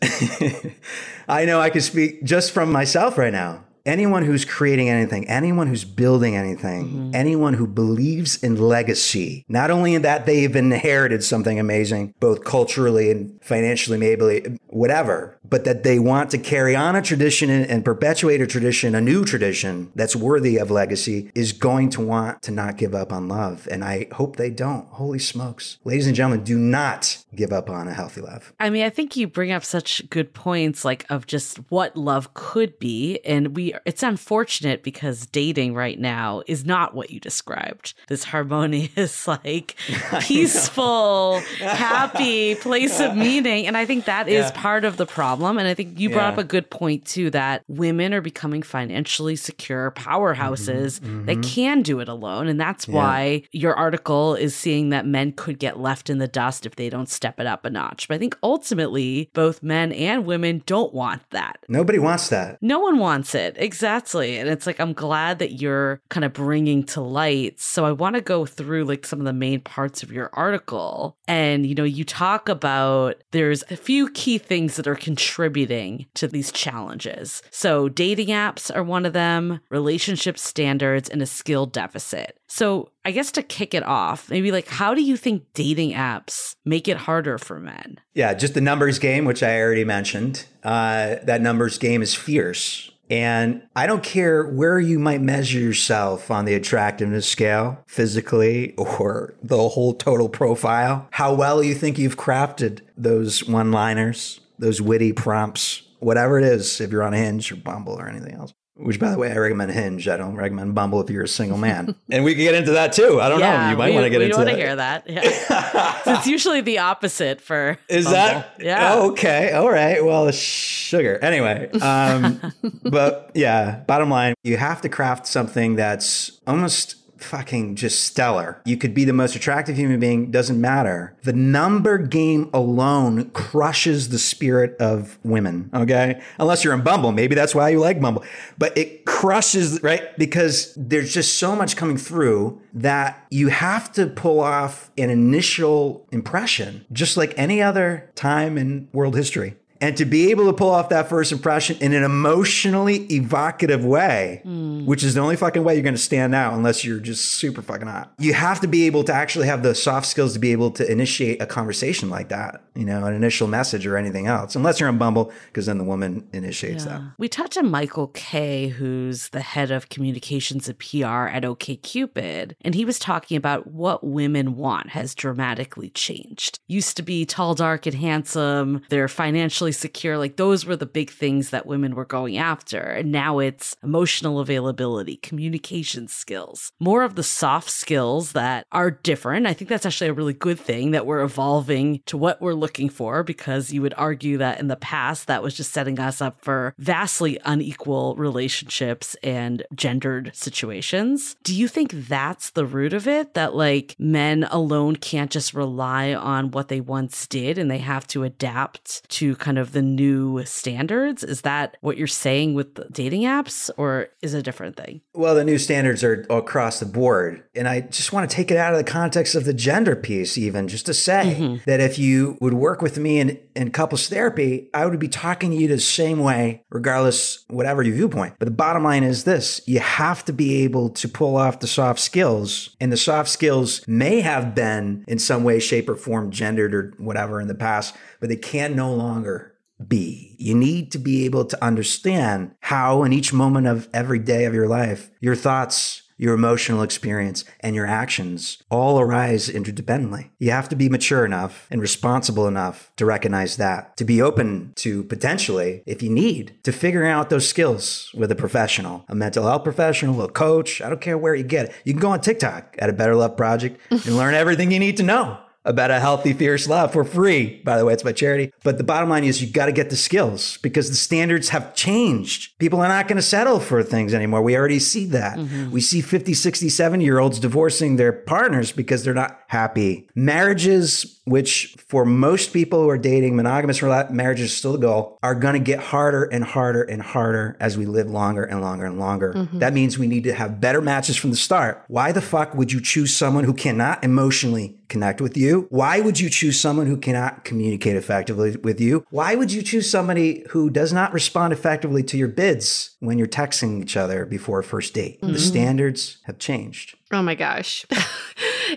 *laughs* I know I can speak just from myself right now. Anyone who's creating anything, anyone who's building anything, mm-hmm. anyone who believes in legacy, not only in that they've inherited something amazing, both culturally and financially, maybe whatever, but that they want to carry on a tradition and, and perpetuate a tradition, a new tradition that's worthy of legacy, is going to want to not give up on love. And I hope they don't. Holy smokes. Ladies and gentlemen, do not give up on a healthy love. I mean, I think you bring up such good points, like of just what love could be. And we, it's unfortunate because dating right now is not what you described. This harmonious, *laughs* like *laughs* peaceful, happy place of *laughs* meaning. And I think that is part of the problem. And I think you brought up a good point too that women are becoming financially secure powerhouses mm-hmm, mm-hmm. that can do it alone. And that's why your article is seeing that men could get left in the dust if they don't step it up a notch. But I think ultimately, both men and women don't want that. Nobody wants that. No one wants it. Exactly. And it's like, I'm glad that you're kind of bringing to light. So I want to go through like some of the main parts of your article. And, you know, you talk about there's a few key things that are contributing to these challenges. So dating apps are one of them, relationship standards, and a skill deficit. So I guess to kick it off, maybe like, how do you think dating apps make it harder for men? Yeah, just the numbers game, which I already mentioned. Uh, that numbers game is fierce. And I don't care where you might measure yourself on the attractiveness scale, physically or the whole total profile, how well you think you've crafted those one liners, those witty prompts, whatever it is, if you're on a Hinge or Bumble or anything else. Which, by the way, I recommend Hinge. I don't recommend Bumble if you're a single man. *laughs* and we can get into that too. I don't yeah, know. You might want to get we into want to hear that. *laughs* Yeah. so it's usually the opposite for. Is Bumble. that? Yeah. Oh, okay. All right. Well, sugar. Anyway, um, *laughs* but yeah, bottom line, you have to craft something that's almost fucking just stellar. You could be the most attractive human being, doesn't matter. The number game alone crushes the spirit of women, okay? Unless you're in Bumble, maybe that's why you like Bumble. But it crushes, right? Because there's just so much coming through that you have to pull off an initial impression, just like any other time in world history. And to be able to pull off that first impression in an emotionally evocative way, which is the only fucking way you're going to stand out unless you're just super fucking hot. You have to be able to actually have the soft skills to be able to initiate a conversation like that, you know, an initial message or anything else, unless you're on Bumble, because then the woman initiates that. We talked to Michael Kaye, who's the head of communications and PR at OKCupid, and he was talking about what women want has dramatically changed. Used to be tall, dark, and handsome. They're financially secure. Like those were the big things that women were going after. And now it's emotional availability, communication skills, more of the soft skills that are different. I think that's actually a really good thing that we're evolving to what we're looking for because you would argue that in the past that was just setting us up for vastly unequal relationships and gendered situations. Do you think that's the root of it? That like men alone can't just rely on what they once did and they have to adapt to kind of the new standards? Is that what you're saying with the dating apps or is it a different thing? Well, the new standards are across the board. And I just want to take it out of the context of the gender piece, even just to say mm-hmm. that if you would work with me in, in couples therapy, I would be talking to you the same way, regardless, whatever your viewpoint. But the bottom line is this you have to be able to pull off the soft skills. And the soft skills may have been in some way, shape, or form gendered or whatever in the past, but they can no longer be. You need to be able to understand how, in each moment of every day of your life, your thoughts, your emotional experience, and your actions all arise interdependently. You have to be mature enough and responsible enough to recognize that, to be open to potentially, if you need, to figuring out those skills with a professional, a mental health professional, a coach. I don't care where you get it. You can go on TikTok at a Better Love Project and learn everything you need to know about a healthy, fierce love for free. By the way, it's my charity. But the bottom line is you got to get the skills because the standards have changed. People are not going to settle for things anymore. We already see that. Mm-hmm. We see 50, 60, 70 year olds divorcing their partners because they're not happy. Marriages, which for most people who are dating, monogamous marriages is still the goal, are going to get harder and harder and harder as we live longer and longer and longer. Mm-hmm. That means we need to have better matches from the start. Why the fuck would you choose someone who cannot emotionally connect with you? Why would you choose someone who cannot communicate effectively with you? Why would you choose somebody who does not respond effectively to your bids when you're texting each other before a first date? The mm-hmm. standards have changed. Oh my gosh. *laughs*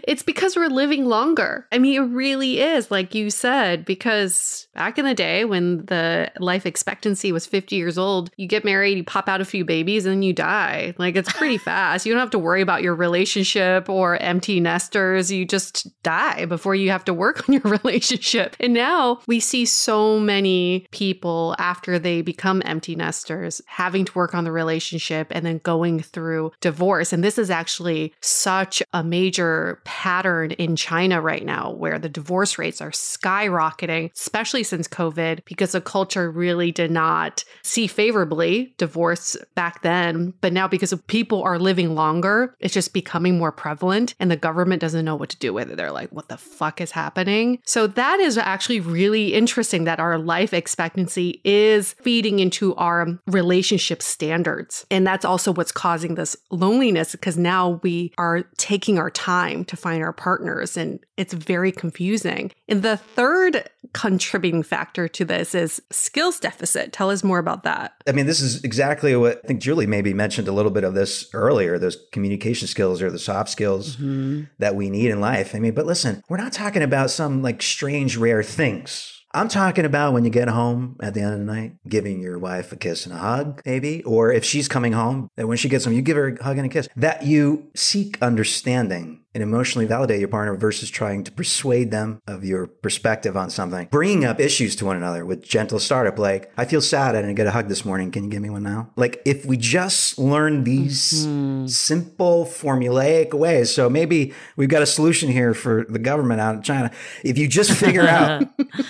it's because we're living longer. I mean, it really is, like you said, because back in the day when the life expectancy was 50 years old, you get married, you pop out a few babies, and then you die. Like it's pretty *laughs* fast. You don't have to worry about your relationship or empty nesters. You just die before you have to work on your *laughs* relationship. And now we see so many people after they become empty nesters having to work on the relationship and then going through divorce. And this is actually such a major pattern in China right now where the divorce rates are skyrocketing, especially since COVID, because the culture really did not see favorably divorce back then. But now, because people are living longer, it's just becoming more prevalent and the government doesn't know what to do with it. They're like, what the fuck is happening? So that is actually really interesting that our life expectancy is feeding into our relationship standards. And that's also what's causing this loneliness because now we are taking our time to find our partners and it's very confusing. And the third contributing factor to this is skills deficit. Tell us more about that. I mean, this is exactly what I think Julie maybe mentioned a little bit of this earlier those communication skills or the soft skills mm-hmm. that we need in life. I mean, but listen, we're not talking about some like strange, rare things. I'm talking about when you get home at the end of the night, giving your wife a kiss and a hug, maybe, or if she's coming home, that when she gets home, you give her a hug and a kiss, that you seek understanding and emotionally validate your partner versus trying to persuade them of your perspective on something. Bringing up issues to one another with gentle startup, like, I feel sad I didn't get a hug this morning. Can you give me one now? Like, if we just learn these mm-hmm. simple, formulaic ways, so maybe we've got a solution here for the government out in China. If you just figure out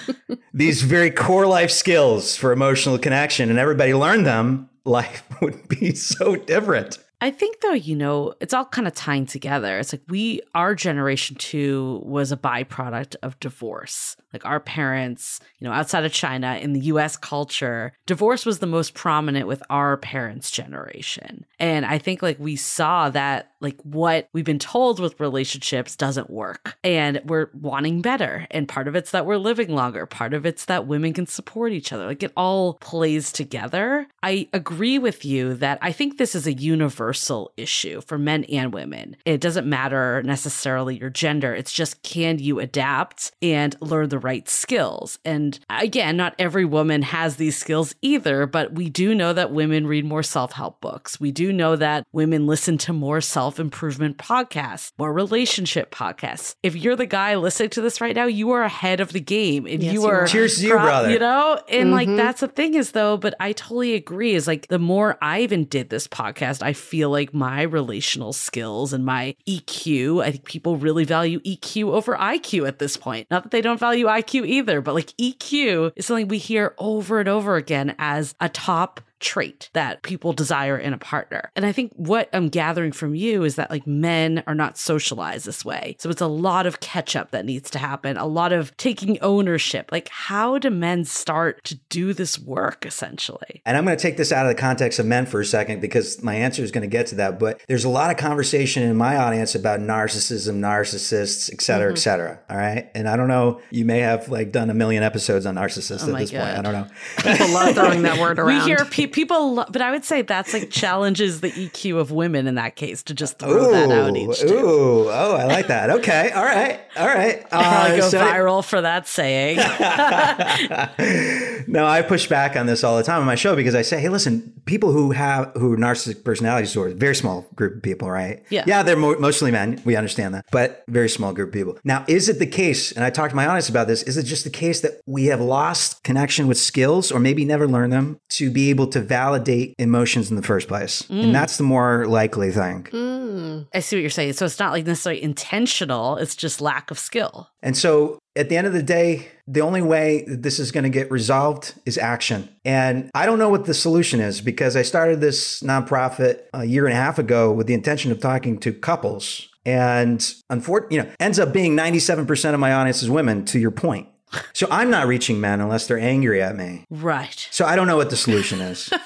*laughs* these very core life skills for emotional connection and everybody learn them, life *laughs* would be so different. I think though, you know, it's all kind of tying together. It's like we, our generation too, was a byproduct of divorce. Like our parents, you know, outside of China in the US culture, divorce was the most prominent with our parents' generation. And I think like we saw that like what we've been told with relationships doesn't work and we're wanting better. And part of it's that we're living longer, part of it's that women can support each other. Like it all plays together. I agree with you that I think this is a universal issue for men and women. It doesn't matter necessarily your gender, it's just can you adapt and learn the right skills? And again, not every woman has these skills either, but we do know that women read more self help books. We do know that women listen to more self self improvement podcasts, more relationship podcasts. If you're the guy listening to this right now, you are ahead of the game and yes, you, are. Cheers to you, brother. You know? And mm-hmm. like, that's the thing is, though, but I totally agree. Is like, the more I even did this podcast, I feel like my relational skills and my EQ, I think people really value EQ over IQ at this point. Not that they don't value IQ either, but like EQ is something we hear over and over again as a top trait that people desire in a partner. And I think what I'm gathering from you is that like men are not socialized this way. So it's a lot of catch up that needs to happen, a lot of taking ownership. Like, how do men start to do this work essentially? And I'm going to take this out of the context of men for a second because my answer is going to get to that. But there's a lot of conversation in my audience about narcissism, narcissists, et cetera, mm-hmm. et cetera. All right. And I don't know, you may have like done a million episodes on narcissists oh at this God. point. I don't know. People love throwing that word *laughs* around. We hear people people, lo- but I would say that's like challenges the EQ of women in that case to just throw ooh, that out each. Ooh, oh, I like that. Okay, all right, all right. *laughs* Uh, probably go so viral for that saying. *laughs* no, I push back on this all the time on my show because I say, hey, listen, people who have who are narcissistic personality disorders, very small group of people, right? Yeah, yeah, they're mo- mostly men. We understand that, but very small group of people. Now, is it the case? And I talked to my audience about this. Is it just the case that we have lost connection with skills, or maybe never learned them to be able to validate emotions in the first place. Mm. And that's the more likely thing. Mm. I see what you're saying. So it's not like necessarily intentional, it's just lack of skill. And so at the end of the day, the only way that this is going to get resolved is action. And I don't know what the solution is because I started this nonprofit a year and a half ago with the intention of talking to couples. And unfortunately, you know, ends up being 97% of my audience is women, to your point. So I'm not reaching men unless they're angry at me. Right. So I don't know what the solution is. *laughs*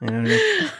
You know I mean?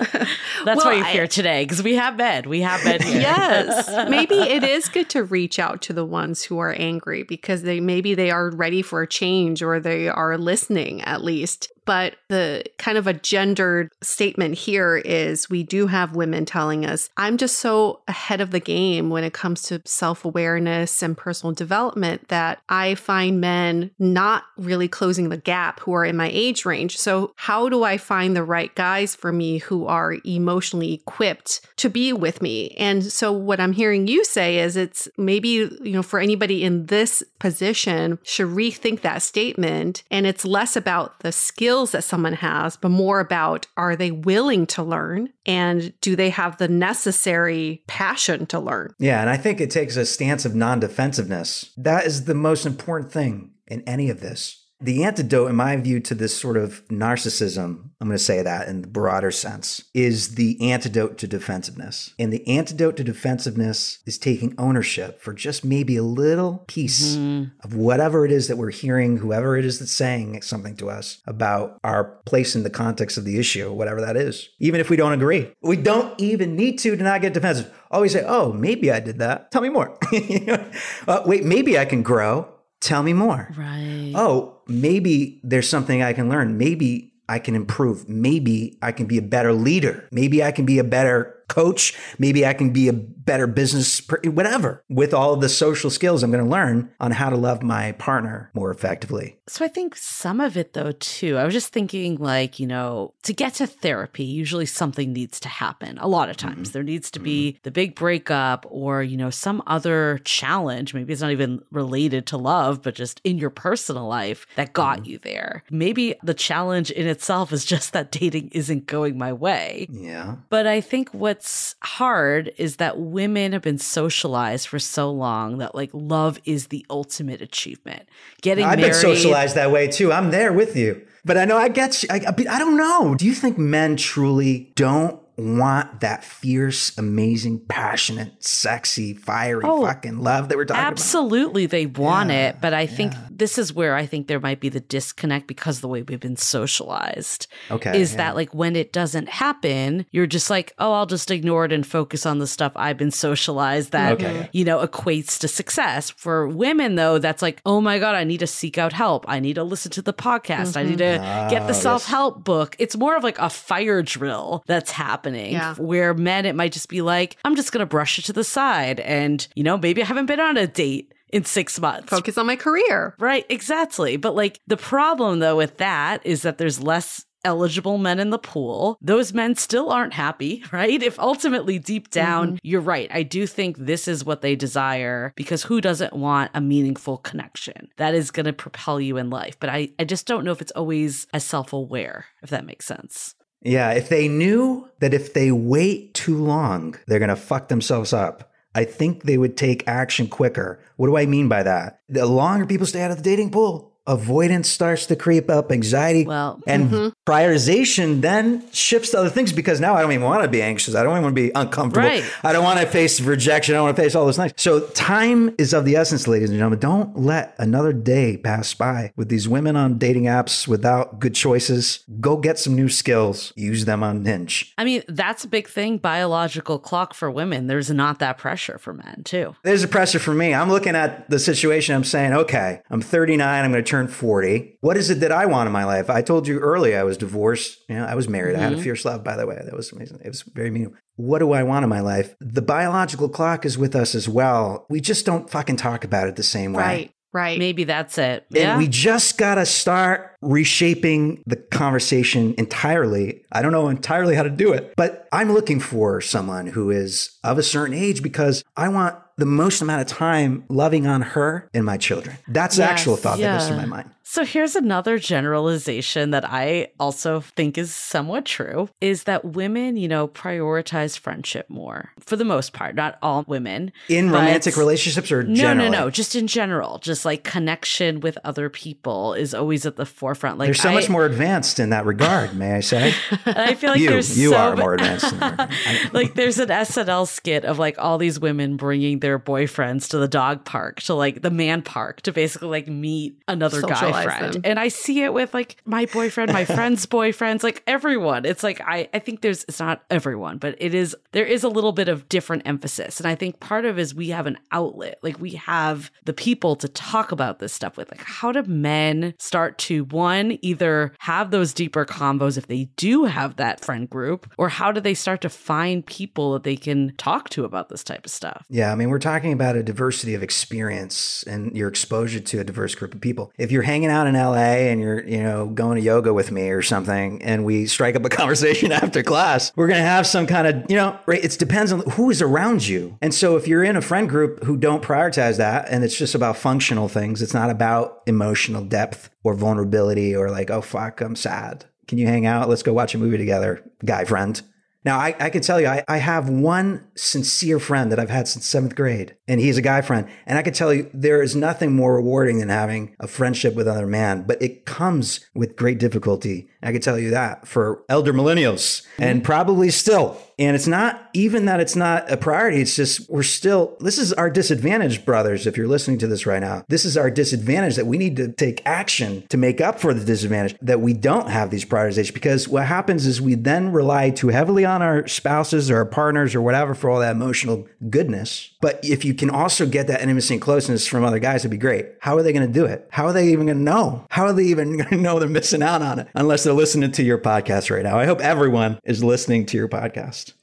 That's well, why you're I, here today because we have bed. We have bed here. Yes, *laughs* maybe it is good to reach out to the ones who are angry because they maybe they are ready for a change or they are listening at least. But the kind of a gendered statement here is we do have women telling us, I'm just so ahead of the game when it comes to self awareness and personal development that I find men not really closing the gap who are in my age range. So, how do I find the right guys for me who are emotionally equipped to be with me? And so, what I'm hearing you say is it's maybe, you know, for anybody in this position should rethink that statement. And it's less about the skill skills that someone has, but more about are they willing to learn and do they have the necessary passion to learn? Yeah, and I think it takes a stance of non defensiveness. That is the most important thing in any of this. The antidote, in my view, to this sort of narcissism, I'm going to say that in the broader sense, is the antidote to defensiveness. And the antidote to defensiveness is taking ownership for just maybe a little piece of whatever it is that we're hearing, whoever it is that's saying something to us about our place in the context of the issue, whatever that is, even if we don't agree. We don't even need to to not get defensive. Always say, oh, maybe I did that. Tell me more. *laughs* uh, wait, maybe I can grow. Tell me more. Right. Oh, maybe there's something I can learn. Maybe I can improve. Maybe I can be a better leader. Maybe I can be a better coach. Maybe I can be a better business, per- whatever, with all of the social skills I'm going to learn on how to love my partner more effectively. So I think some of it though too. I was just thinking like, you know, to get to therapy, usually something needs to happen. A lot of mm-hmm. times there needs to be mm-hmm. the big breakup or, you know, some other challenge. Maybe it's not even related to love, but just in your personal life that got mm-hmm. you there. Maybe the challenge in itself is just that dating isn't going my way. Yeah. But I think what's hard is that women have been socialized for so long that like love is the ultimate achievement. Getting I've married. been socialized that way too. I'm there with you. But I know I get you. I, I don't know. Do you think men truly don't want that fierce, amazing, passionate, sexy, fiery Oh, fucking love that we're talking about? Absolutely, they want Yeah, it. But I think this is where I think there might be the disconnect because of the way we've been socialized. Okay, Is yeah. that like when it doesn't happen, you're just like, oh, I'll just ignore it and focus on the stuff I've been socialized that, Okay, you know, equates to success. For women, though, that's like, oh my God, I need to seek out help. I need to listen to the podcast. I need to get Ah, the self help book. It's more of like a fire drill that's happening Yeah. where men, it might just be like, I'm just going to brush it to the side. And, you know, maybe I haven't been on a date in six months. Focus on my career. Right, exactly. But like the problem though with that is that there's less eligible men in the pool. Those men still aren't happy, *laughs* right? If ultimately deep down, mm-hmm. you're right. I do think this is what they desire because who doesn't want a meaningful connection that is going to propel you in life? But I, I just don't know if it's always as self aware, if that makes sense. Yeah, if they knew that if they wait too long, they're going to fuck themselves up, I think they would take action quicker. What do I mean by that? The longer people stay out of the dating pool, avoidance starts to creep up, anxiety Well, and mm-hmm. prioritization then shifts to other things because now I don't even want to be anxious. I don't even want to be uncomfortable. Right. I don't want to face rejection. I don't want to face all those things. So time is of the essence, ladies and gentlemen. Don't let another day pass by with these women on dating apps without good choices. Go get some new skills. Use them on Hinge. I mean, that's a big thing. Biological clock for women. There's not that pressure for men, too. There's a pressure for me. I'm looking at the situation. I'm saying, okay, I'm 39. I'm going to turn 40. What is it that I want in my life? I told you earlier I was divorced. You know, I was married. I had a mm-hmm. fierce love, by the way. That was amazing. It was very meaningful. What do I want in my life? The biological clock is with us as well. We just don't fucking talk about it the same way. Right. Right. Maybe that's it. And Yeah. we just got to start reshaping the conversation entirely. I don't know entirely how to do it, but I'm looking for someone who is of a certain age because I want the most amount of time loving on her and my children. That's the actual Yes, thought that goes through my mind. So here's another generalization that I also think is somewhat true is that women, you know, prioritize friendship more for the most part, not all women. In romantic relationships or No, generally? no, no, just in general, just like connection with other people is always at the forefront. Like They're so I, much more advanced in that regard, may I say? *laughs* I feel like you there's you so are more advanced in that regard. I- *laughs* like there's an SNL skit of like all these women bringing their boyfriends to the dog park to like the man park to basically like meet another guy Socialize friend. them. And I see it with like my boyfriend, my *laughs* friend's boyfriends, like everyone. It's like I I think there's it's not everyone, but it is there is a little bit of different emphasis. And I think part of is we have an outlet. Like we have the people to talk about this stuff with. Like how do men start to one either have those deeper combos if they do have that friend group or how do they start to find people that they can talk to about this type of stuff? Yeah, I mean, we're talking about a diversity of experience and your exposure to a diverse group of people. If you're hanging hanging out in LA and you're, you know, going to yoga with me or something, and we strike up a *laughs* conversation after class, we're going to have some kind of, you know, right? It depends on who is around you. And so if you're in a friend group who don't prioritize that and it's just about functional things, it's not about emotional depth or vulnerability or like, oh, fuck, I'm sad. Can you hang out? Let's go watch a movie together, guy friend. Now, I, I can tell you, I, I have one sincere friend that I've had since seventh grade, and he's a guy friend. And I can tell you, there is nothing more rewarding than having a friendship with another man, but it comes with great difficulty. I can tell you that for elder millennials, and probably still. And it's not even that it's not a priority. It's just we're still, this is our disadvantage, brothers. If you're listening to this right now, this is our disadvantage that we need to take action to make up for the disadvantage that we don't have these prioritizations. Because what happens is we then rely too heavily on our spouses or our partners or whatever for all that emotional goodness. But if you can also get that intimacy and closeness from other guys, it'd be great. How are they going to do it? How are they even going to know? How are they even *laughs* going to know they're missing out on it unless they're listening to your podcast right now? I hope everyone is listening to your podcast.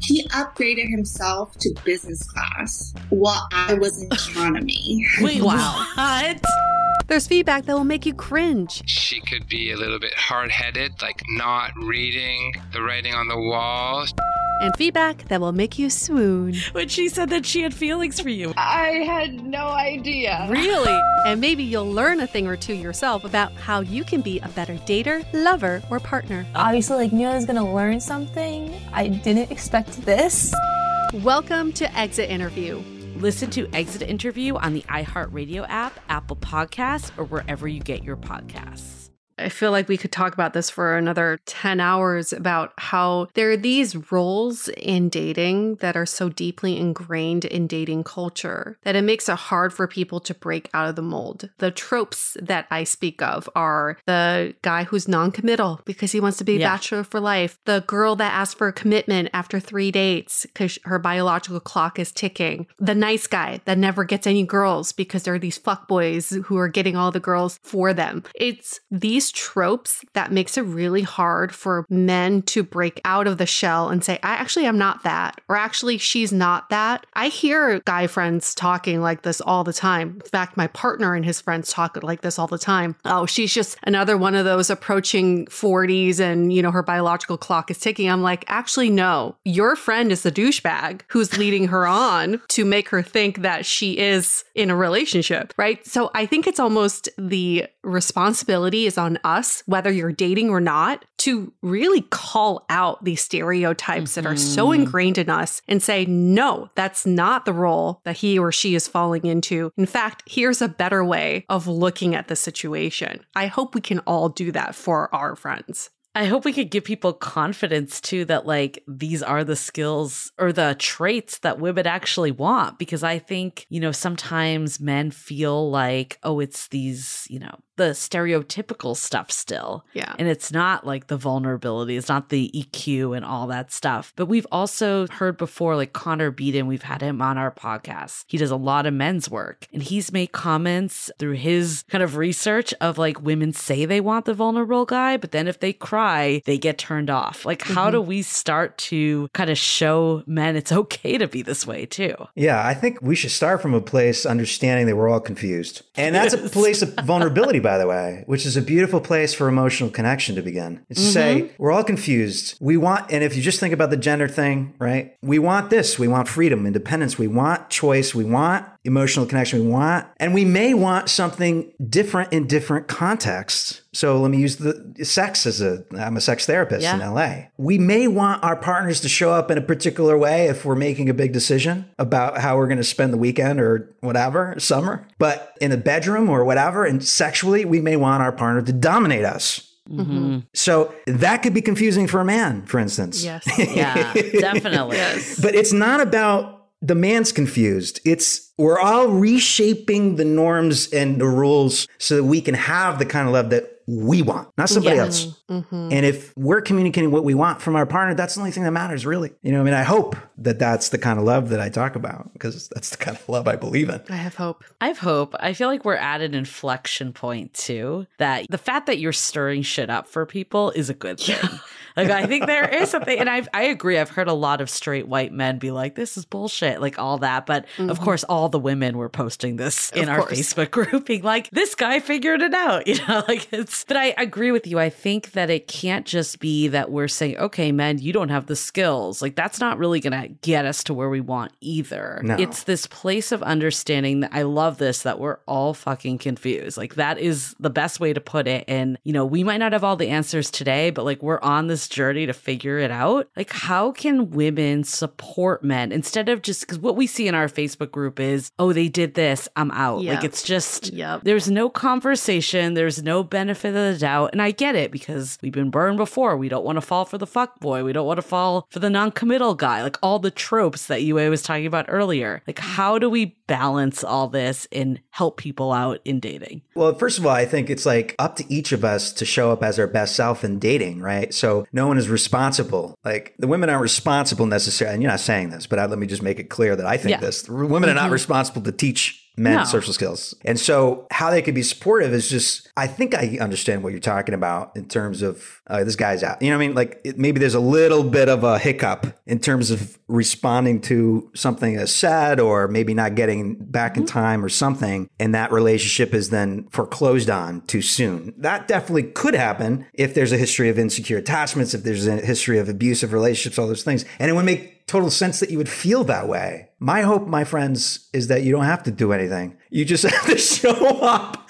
He upgraded himself to business class while I was in economy. *laughs* Wait, wow. What? There's feedback that will make you cringe. She could be a little bit hard headed, like not reading the writing on the wall. And feedback that will make you swoon. When she said that she had feelings for you. I had no idea. Really? And maybe you'll learn a thing or two yourself about how you can be a better dater, lover, or partner. Obviously, like Neil is gonna learn something. I didn't expect this. Welcome to Exit Interview. Listen to Exit Interview on the iHeartRadio app, Apple Podcasts, or wherever you get your podcasts. I feel like we could talk about this for another 10 hours about how there are these roles in dating that are so deeply ingrained in dating culture that it makes it hard for people to break out of the mold. The tropes that I speak of are the guy who's non committal because he wants to be Yeah. bachelor for life, the girl that asks for a commitment after three dates because her biological clock is ticking, the nice guy that never gets any girls because there are these fuckboys who are getting all the girls for them. It's these tropes that makes it really hard for men to break out of the shell and say, I actually am not that, or actually she's not that. I hear guy friends talking like this all the time. In fact, my partner and his friends talk like this all the time. Oh, she's just another one of those approaching 40s and, you know, her biological clock is ticking. I'm like, actually, no, your friend is the douchebag who's leading her on to make her think that she is in a relationship, right? So I think it's almost the responsibility is on us, whether you're dating or not, to really call out these stereotypes that are so mm-hmm. ingrained in us and say, no, that's not the role that he or she is falling into. In fact, here's a better way of looking at the situation. I hope we can all do that for our friends. I hope we could give people confidence too that like these are the skills or the traits that women actually want because I think, you know, sometimes men feel like, oh, it's these, you know, the stereotypical stuff still. Yeah. And it's not like the vulnerability, it's not the EQ and all that stuff. But we've also heard before, like Connor Beaton, we've had him on our podcast. He does a lot of men's work and he's made comments through his kind of research of like women say they want the vulnerable guy, but then if they cry, they get turned off. Like, how mm-hmm. do we start to kind of show men it's okay to be this way too? Yeah, I think we should start from a place understanding that we're all confused. And that's a place of vulnerability, by the way, which is a beautiful place for emotional connection to begin. It's to say, mm-hmm. we're all confused. We want, and if you just think about the gender thing, right? We want this. We want freedom, independence. We want choice. We want emotional connection. We want, and we may want something different in different contexts. So let me use the sex as a, I'm a sex therapist in LA. We may want our partners to show up in a particular way if we're making a big decision about how we're going to spend the weekend or whatever, summer. But in a bedroom or whatever, and sexually, we may want our partner to dominate us. Mm-hmm. So that could be confusing for a man, for instance. Yes. Yeah, *laughs* definitely. Yes. But it's not about the man's confused. It's we're all reshaping the norms and the rules so that we can have the kind of love that we want, not somebody Yeah. else. Mm-hmm. And if we're communicating what we want from our partner, that's the only thing that matters, really. You know, I mean, I hope that that's the kind of love that I talk about because that's the kind of love I believe in. I have hope. I have hope. I feel like we're at an inflection point too. That the fact that you're stirring shit up for people is a good thing. Like I think there is something, and I I agree. I've heard a lot of straight white men be like, "This is bullshit," like all that. But of mm-hmm. course, all the women were posting this in Of our course. Facebook *laughs* group, being like, "This guy figured it out," *laughs* you know. Like it's. But I agree with you. I think that it can't just be that we're saying, "Okay, men, you don't have the skills." Like that's not really gonna get us to where we want either. No. It's this place of understanding that I love this that we're all fucking confused. Like that is the best way to put it. And you know, we might not have all the answers today, but like we're on this journey to figure it out. Like how can women support men instead of just because what we see in our Facebook group is, oh, they did this, I'm out. Like it's just Yep. there's no conversation, there's no benefit of the doubt. And I get it because we've been burned before. We don't want to fall for the fuck boy. We don't want to fall for the non-committal guy. Like all the tropes that Yue was talking about earlier. Like how do we balance all this and help people out in dating? Well, first of all, I think it's like up to each of us to show up as our best self in dating, right? So no one is responsible. Like the women aren't responsible necessarily. And you're not saying this, but I, let me just make it clear that I think Yeah. this. Women are not mm-hmm. responsible to teach men No. social skills. And so how they could be supportive is just, I think I understand what you're talking about in terms of uh, this guy's out. You know what I mean? Like it, maybe there's a little bit of a hiccup in terms of responding to something that's said or maybe not getting back in time or something. And that relationship is then foreclosed on too soon. That definitely could happen if there's a history of insecure attachments, if there's a history of abusive relationships, all those things. And it would make total sense that you would feel that way. My hope, my friends, is that you don't have to do anything. You just *laughs* have to show up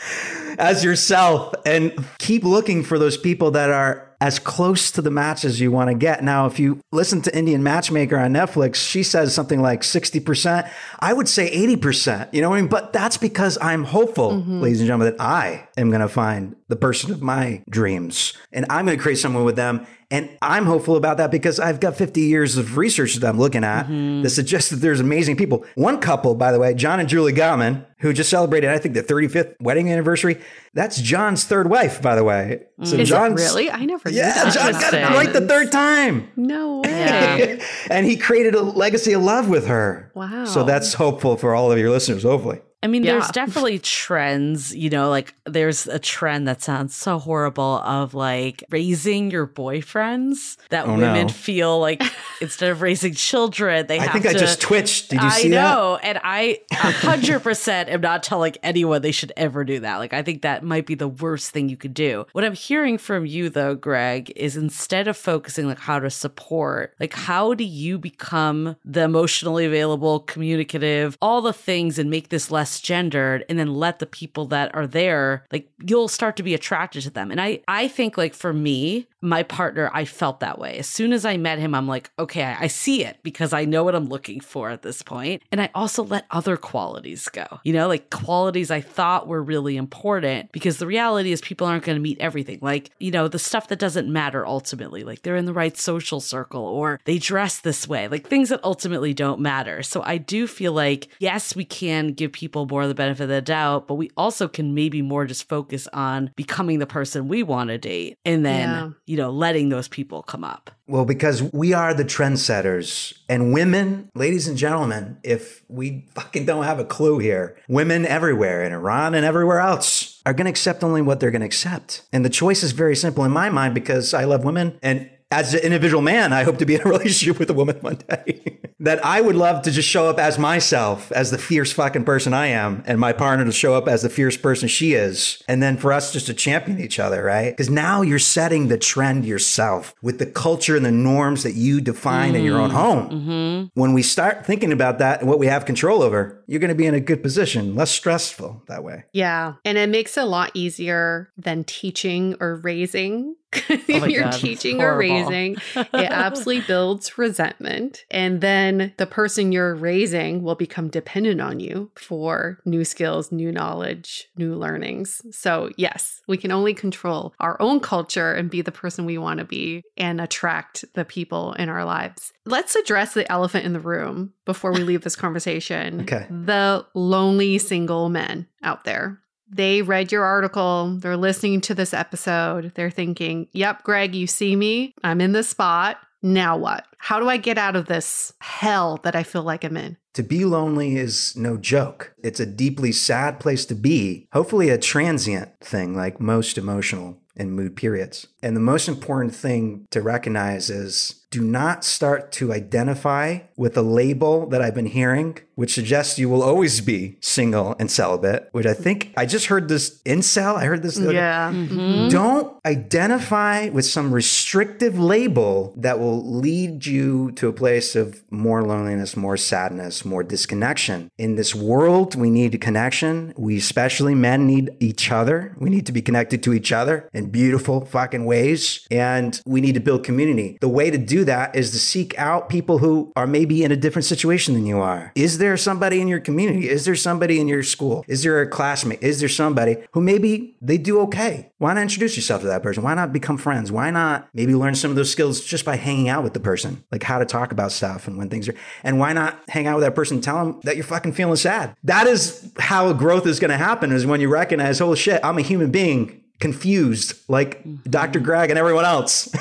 as yourself and keep looking for those people that are as close to the match as you want to get. Now, if you listen to Indian Matchmaker on Netflix, she says something like 60%. I would say 80%. You know what I mean? But that's because I'm hopeful, mm-hmm. ladies and gentlemen, that I am going to find the person of my dreams. And I'm going to create someone with them. And I'm hopeful about that because I've got 50 years of research that I'm looking at Mm-hmm. that suggests that there's amazing people. One couple, by the way, John and Julie Gottman, who just celebrated, I think, the 35th wedding anniversary. That's John's third wife, by the way. So Is John's it really? I never knew Yeah, that. John got it right the third time. No way. *laughs* And he created a legacy of love with her. Wow. So that's hopeful for all of your listeners, hopefully. I mean, there's *laughs* definitely trends, you know, like there's a trend that sounds so horrible of like raising your boyfriends that Oh, women no. feel like *laughs* instead of raising children, they I have think to. I just twitched. Did you I see that? know, and I hundred percent am not telling anyone they should ever do that. Like, I think that might be the worst thing you could do. What I'm hearing from you, though, Greg, is instead of focusing like how to support, like how do you become the emotionally available, communicative, all the things, and make this less gendered, and then let the people that are there, like you'll start to be attracted to them. And I, I think like for me, my partner, I felt that way. As soon as I met him, I'm like, okay, I see it because I know what I'm looking for at this point. And I also let other qualities go, you know, like qualities I thought were really important because the reality is people aren't going to meet everything. Like, you know, the stuff that doesn't matter ultimately, like they're in the right social circle or they dress this way, like things that ultimately don't matter. So I do feel like, yes, we can give people more the benefit of the doubt, but we also can maybe more just focus on becoming the person we want to date and then, Yeah. You know, letting those people come up. Well, because we are the trendsetters. And women, ladies and gentlemen, if we fucking don't have a clue here, women everywhere in Iran and everywhere else are going to accept only what they're going to accept. And the choice is very simple in my mind because I love women. And as an individual man, I hope to be in a *laughs* relationship with a woman one day. *laughs* that I would love to just show up as myself, as the fierce fucking person I am, and my partner to show up as the fierce person she is. And then for us just to champion each other, right? Because now you're setting the trend yourself with the culture and the norms that you define in your own mm. home. Mm-hmm. When we start thinking about that and what we have control over, you're going to be in a good position, less stressful that way. Yeah. And it makes it a lot easier than teaching or raising. *laughs* if Oh you're God, teaching or raising, it absolutely *laughs* builds resentment. And then the person you're raising will become dependent on you for new skills, new knowledge, new learnings. So, yes, we can only control our own culture and be the person we want to be and attract the people in our lives. Let's address the elephant in the room before we leave this conversation. *laughs* Okay. The lonely single men out there. They read your article, they're listening to this episode, they're thinking, Yep, Greg, you see me, I'm in this spot. Now what? How do I get out of this hell that I feel like I'm in? To be lonely is no joke. It's a deeply sad place to be, hopefully, a transient thing like most emotional and mood periods. And the most important thing to recognize is do not start to identify with the label that I've been hearing, which suggests you will always be single and celibate, which I think I just heard this incel. I heard this. the other- Yeah. Mm-hmm. don't identify with some restrictive label that will lead you to a place of more loneliness, more sadness, more disconnection. In this world, we need connection. We, especially men, need each other. We need to be connected to each other in beautiful fucking ways. And we need to build community. The way to do that is to seek out people who are maybe in a different situation than you are. Is there somebody in your community? Is there somebody in your school? Is there a classmate? Is there somebody who maybe they do okay? Why not introduce yourself to that person? Why not become friends? Why not maybe learn some of those skills just by hanging out with the person, like how to talk about stuff and when things are, and why not hang out with that person and tell them that you're fucking feeling sad? That is how growth is going to happen is when you recognize, holy shit, I'm a human being confused like Dr. Mm-hmm. Greg and everyone else. *laughs*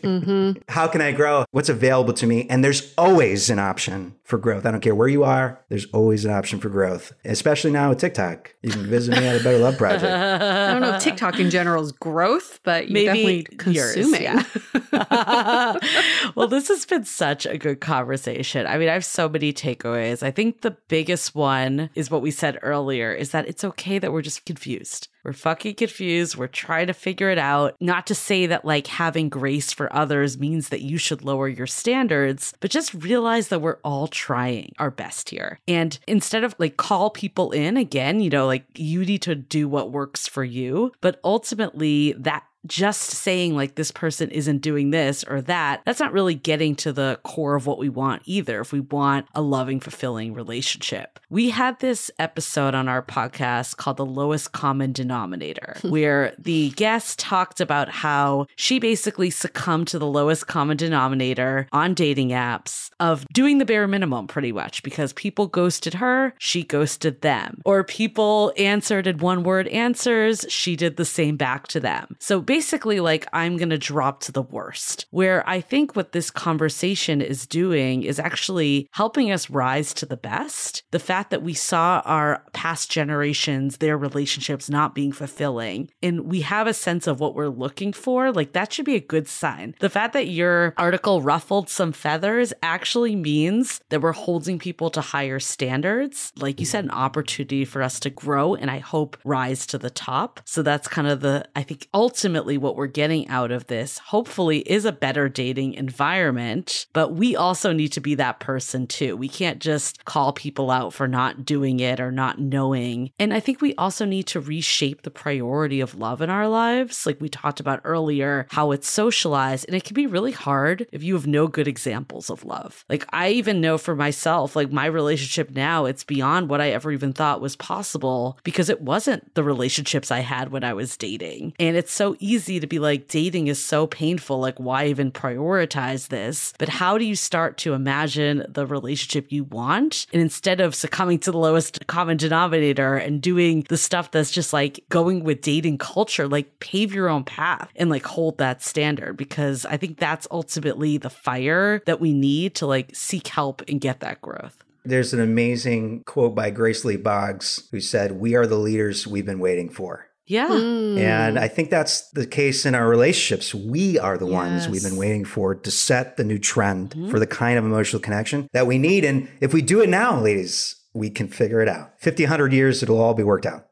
Mm-hmm. How can I grow? What's available to me? And there's always an option for growth. I don't care where you are, there's always an option for growth, especially now with TikTok. You can visit me at a Better Love Project. *laughs* I don't know if TikTok in general is growth, but you Maybe definitely yours, consuming. yeah. *laughs* well, this has been such a good conversation. I mean, I have so many takeaways. I think the biggest one is what we said earlier is that it's okay that we're just confused. We're fucking confused. We're trying to figure it out. Not to say that like having grace for others means that you should lower your standards, but just realize that we're all trying our best here. And instead of like call people in again, you know, like you need to do what works for you, but ultimately that just saying like this person isn't doing this or that, that's not really getting to the core of what we want either. If we want a loving, fulfilling relationship, we had this episode on our podcast called The Lowest Common Denominator, *laughs* where the guest talked about how she basically succumbed to the lowest common denominator on dating apps of doing the bare minimum pretty much because people ghosted her, she ghosted them, or people answered in one word answers, she did the same back to them. So basically, like, I'm going to drop to the worst. Where I think what this conversation is doing is actually helping us rise to the best. The fact that we saw our past generations, their relationships not being fulfilling, and we have a sense of what we're looking for, like, that should be a good sign. The fact that your article ruffled some feathers actually means that we're holding people to higher standards. Like you said, an opportunity for us to grow and I hope rise to the top. So that's kind of the, I think ultimately what we're getting out of this, hopefully, is a better dating environment. But we also need to be that person too. We can't just call people out for not doing it or not knowing. And I think we also need to reshape the priority of love in our lives. Like we talked about earlier, how it's socialized. And it can be really hard if you have no good examples of love. Like I even know for myself, like my relationship now, it's beyond what I ever even thought was possible because it wasn't the relationships I had when I was dating. And it's so easy easy to be like, dating is so painful. Like, why even prioritize this? But how do you start to imagine the relationship you want? And instead of succumbing to the lowest common denominator and doing the stuff that's just like going with dating culture, like pave your own path and like hold that standard because I think that's ultimately the fire that we need to like seek help and get that growth. There's an amazing quote by Grace Lee Boggs who said, We are the leaders we've been waiting for. Yeah. Hmm. And I think that's the case in our relationships. We are the ones we've been waiting for to set the new trend Mhm. for the kind of emotional connection that we need. And if we do it now, ladies, we can figure it out. 50, 100 years, it'll all be worked out.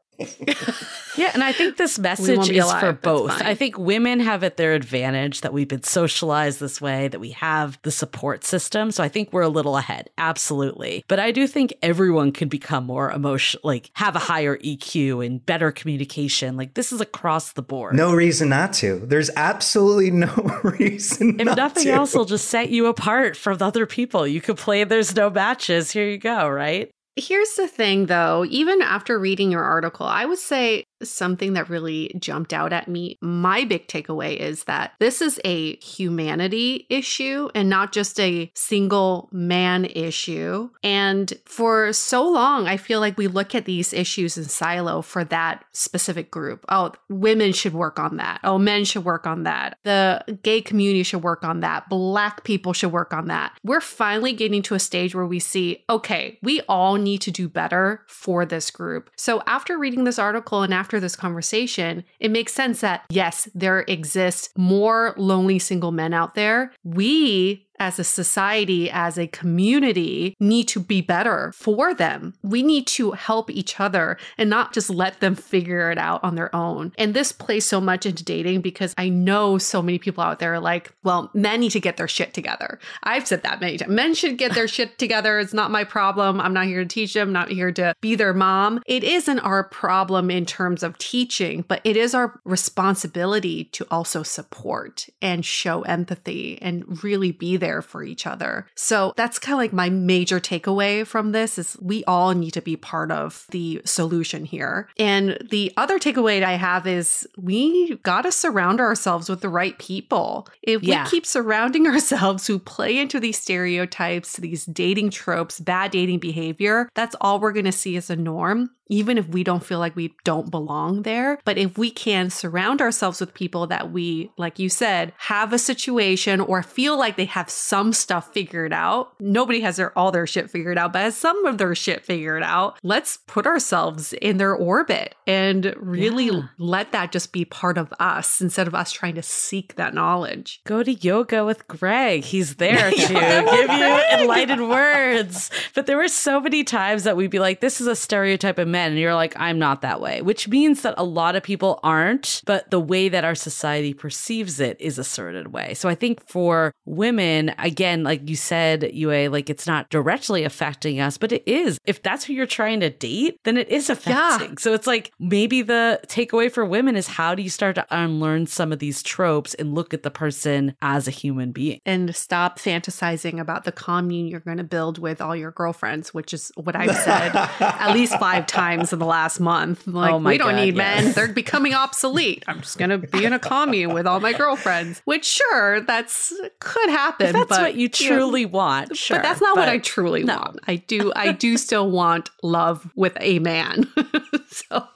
Yeah, and I think this message is alive, for both. I think women have at their advantage that we've been socialized this way, that we have the support system. So I think we're a little ahead. Absolutely. But I do think everyone can become more emotional, like have a higher EQ and better communication. Like this is across the board. No reason not to. There's absolutely *laughs* no reason If not nothing to. else will just set you apart from the other people. You could play There's No Matches. Here you go, right? Here's the thing though, even after reading your article, I would say something that really jumped out at me. My big takeaway is that this is a humanity issue and not just a single man issue. And for so long, I feel like we look at these issues in silo for that specific group. Oh, women should work on that. Oh, men should work on that. The gay community should work on that. Black people should work on that. We're finally getting to a stage where we see, okay, we all need to do better for this group. So after reading this article and after this conversation, it makes sense that yes, there exists more lonely single men out there. We as a society, as a community, need to be better for them. We need to help each other and not just let them figure it out on their own. And this plays so much into dating because I know so many people out there are like, well, men need to get their shit together. I've said that many times. Men should get their *laughs* shit together. It's not my problem. I'm not here to teach them, not here to be their mom. It isn't our problem in terms of teaching, but it is our responsibility to also support and show empathy and really be there for each other. So that's kind of like my major takeaway from this is we all need to be part of the solution here. And the other takeaway I have is we got to surround ourselves with the right people. If Yeah. we keep surrounding *laughs* ourselves who play into these stereotypes, these dating tropes, bad dating behavior, that's all we're going to see as a norm even if we don't feel like we don't belong there. But if we can surround ourselves with people that we, like you said, have a situation or feel like they have some stuff figured out, nobody has their all their shit figured out, but has some of their shit figured out. Let's put ourselves in their orbit and really Yeah. let that just be part of us instead of us trying to seek that knowledge. Go to yoga with Greg. He's there *laughs* to give you enlightened words. But there were so many times that we'd be like, this is a stereotype of men. Men and you're like, I'm not that way, which means that a lot of people aren't, but the way that our society perceives it is a certain way. So I think for women, again, like you said, Yue, like it's not directly affecting us, but it is. If that's who you're trying to date, then it is affecting. So it's like maybe the takeaway for women is how do you start to unlearn some of these tropes and look at the person as a human being? And stop fantasizing about the commune you're going to build with all your girlfriends, which is what I've said *laughs* at least five times in the last month. Like, Oh my we don't God, need yes. men. They're becoming obsolete. I'm just going to be in a commune with all my girlfriends, which sure, that's could happen. If that's but, what you know, truly want, sure. but that's not what I truly no. want. I do I do still want love with a man. *laughs* so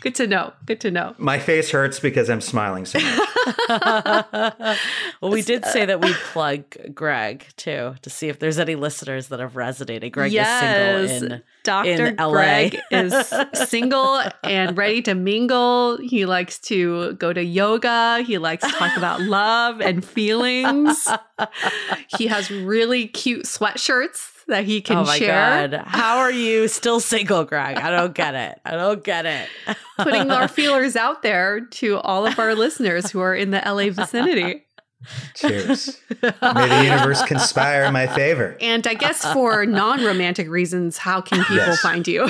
good to know. Good to know. My face hurts because I'm smiling so much. *laughs* well, we did uh, say that we'd plug Greg too to see if there's any listeners that have resonated. Greg is single in Dr. in LA. Greg *laughs* is single and ready to mingle. He likes to go to yoga. He likes to talk about *laughs* love and feelings. He has really cute sweatshirts that he can oh my share. god, how are you still single, Greg? I don't get it. I don't get it. Putting our *laughs* feelers out there to all of our listeners who are in the LA vicinity. Cheers. *laughs* May the universe conspire in my favor. And I guess for non romantic reasons, how can people Yes. find you?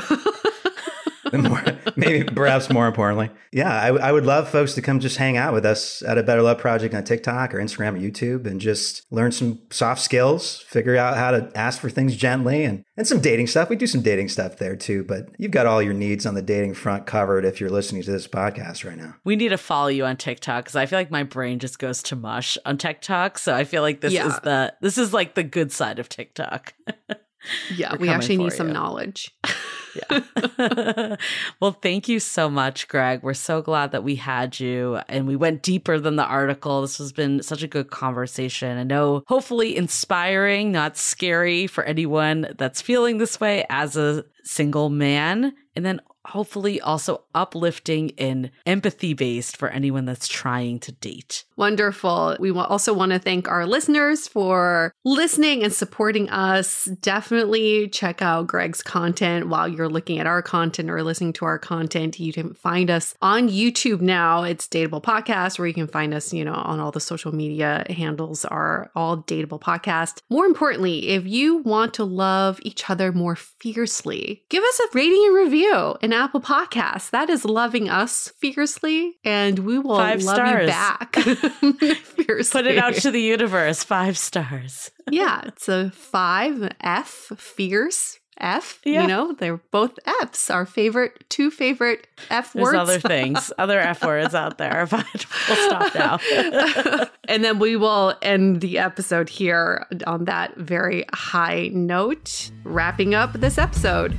*laughs* More, maybe perhaps more importantly, yeah, I, I would love folks to come just hang out with us at a Better Love Project on TikTok or Instagram or YouTube and just learn some soft skills, figure out how to ask for things gently and, and some dating stuff. We do some dating stuff there too, but you've got all your needs on the dating front covered if you're listening to this podcast right now. We need to follow you on TikTok because I feel like my brain just goes to mush on TikTok. So I feel like this Yeah. is the this is like the good side of TikTok. *laughs* yeah, We're we actually need for some you. knowledge. *laughs* Yeah. *laughs* well, thank you so much, Greg. We're so glad that we had you and we went deeper than the article. This has been such a good conversation. I know, hopefully, inspiring, not scary for anyone that's feeling this way as a single man. And then hopefully also uplifting and empathy based for anyone that's trying to date. Wonderful. We also want to thank our listeners for listening and supporting us. Definitely check out Greg's content while you're looking at our content or listening to our content. You can find us on YouTube now. It's Dateable Podcast, where you can find us, you know, on all the social media handles are all Dateable Podcast. More importantly, if you want to love each other more fiercely, give us a rating and review Apple Podcasts. That is loving us fiercely, and we will Five love stars. you back. *laughs* fiercely. Put it out to the universe. Five stars. *laughs* yeah, it's a five F fierce F. Yeah. You know, they're both F's. Our favorite, two favorite F words. There's words. other things, *laughs* other F words out there, but we'll stop now. and then we will end the episode here on that very high note, wrapping up this episode.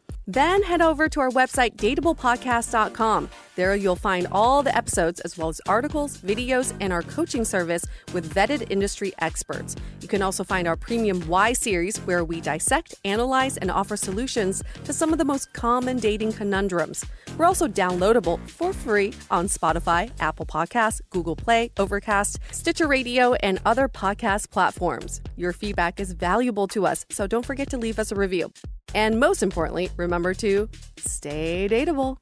Then head over to our website, dateablepodcast.com. There you'll find all the episodes, as well as articles, videos, and our coaching service with vetted industry experts. You can also find our premium Y series, where we dissect, analyze, and offer solutions to some of the most common dating conundrums. We're also downloadable for free on Spotify, Apple Podcasts, Google Play, Overcast, Stitcher Radio, and other podcast platforms. Your feedback is valuable to us, so don't forget to leave us a review. And most importantly, remember to stay dateable.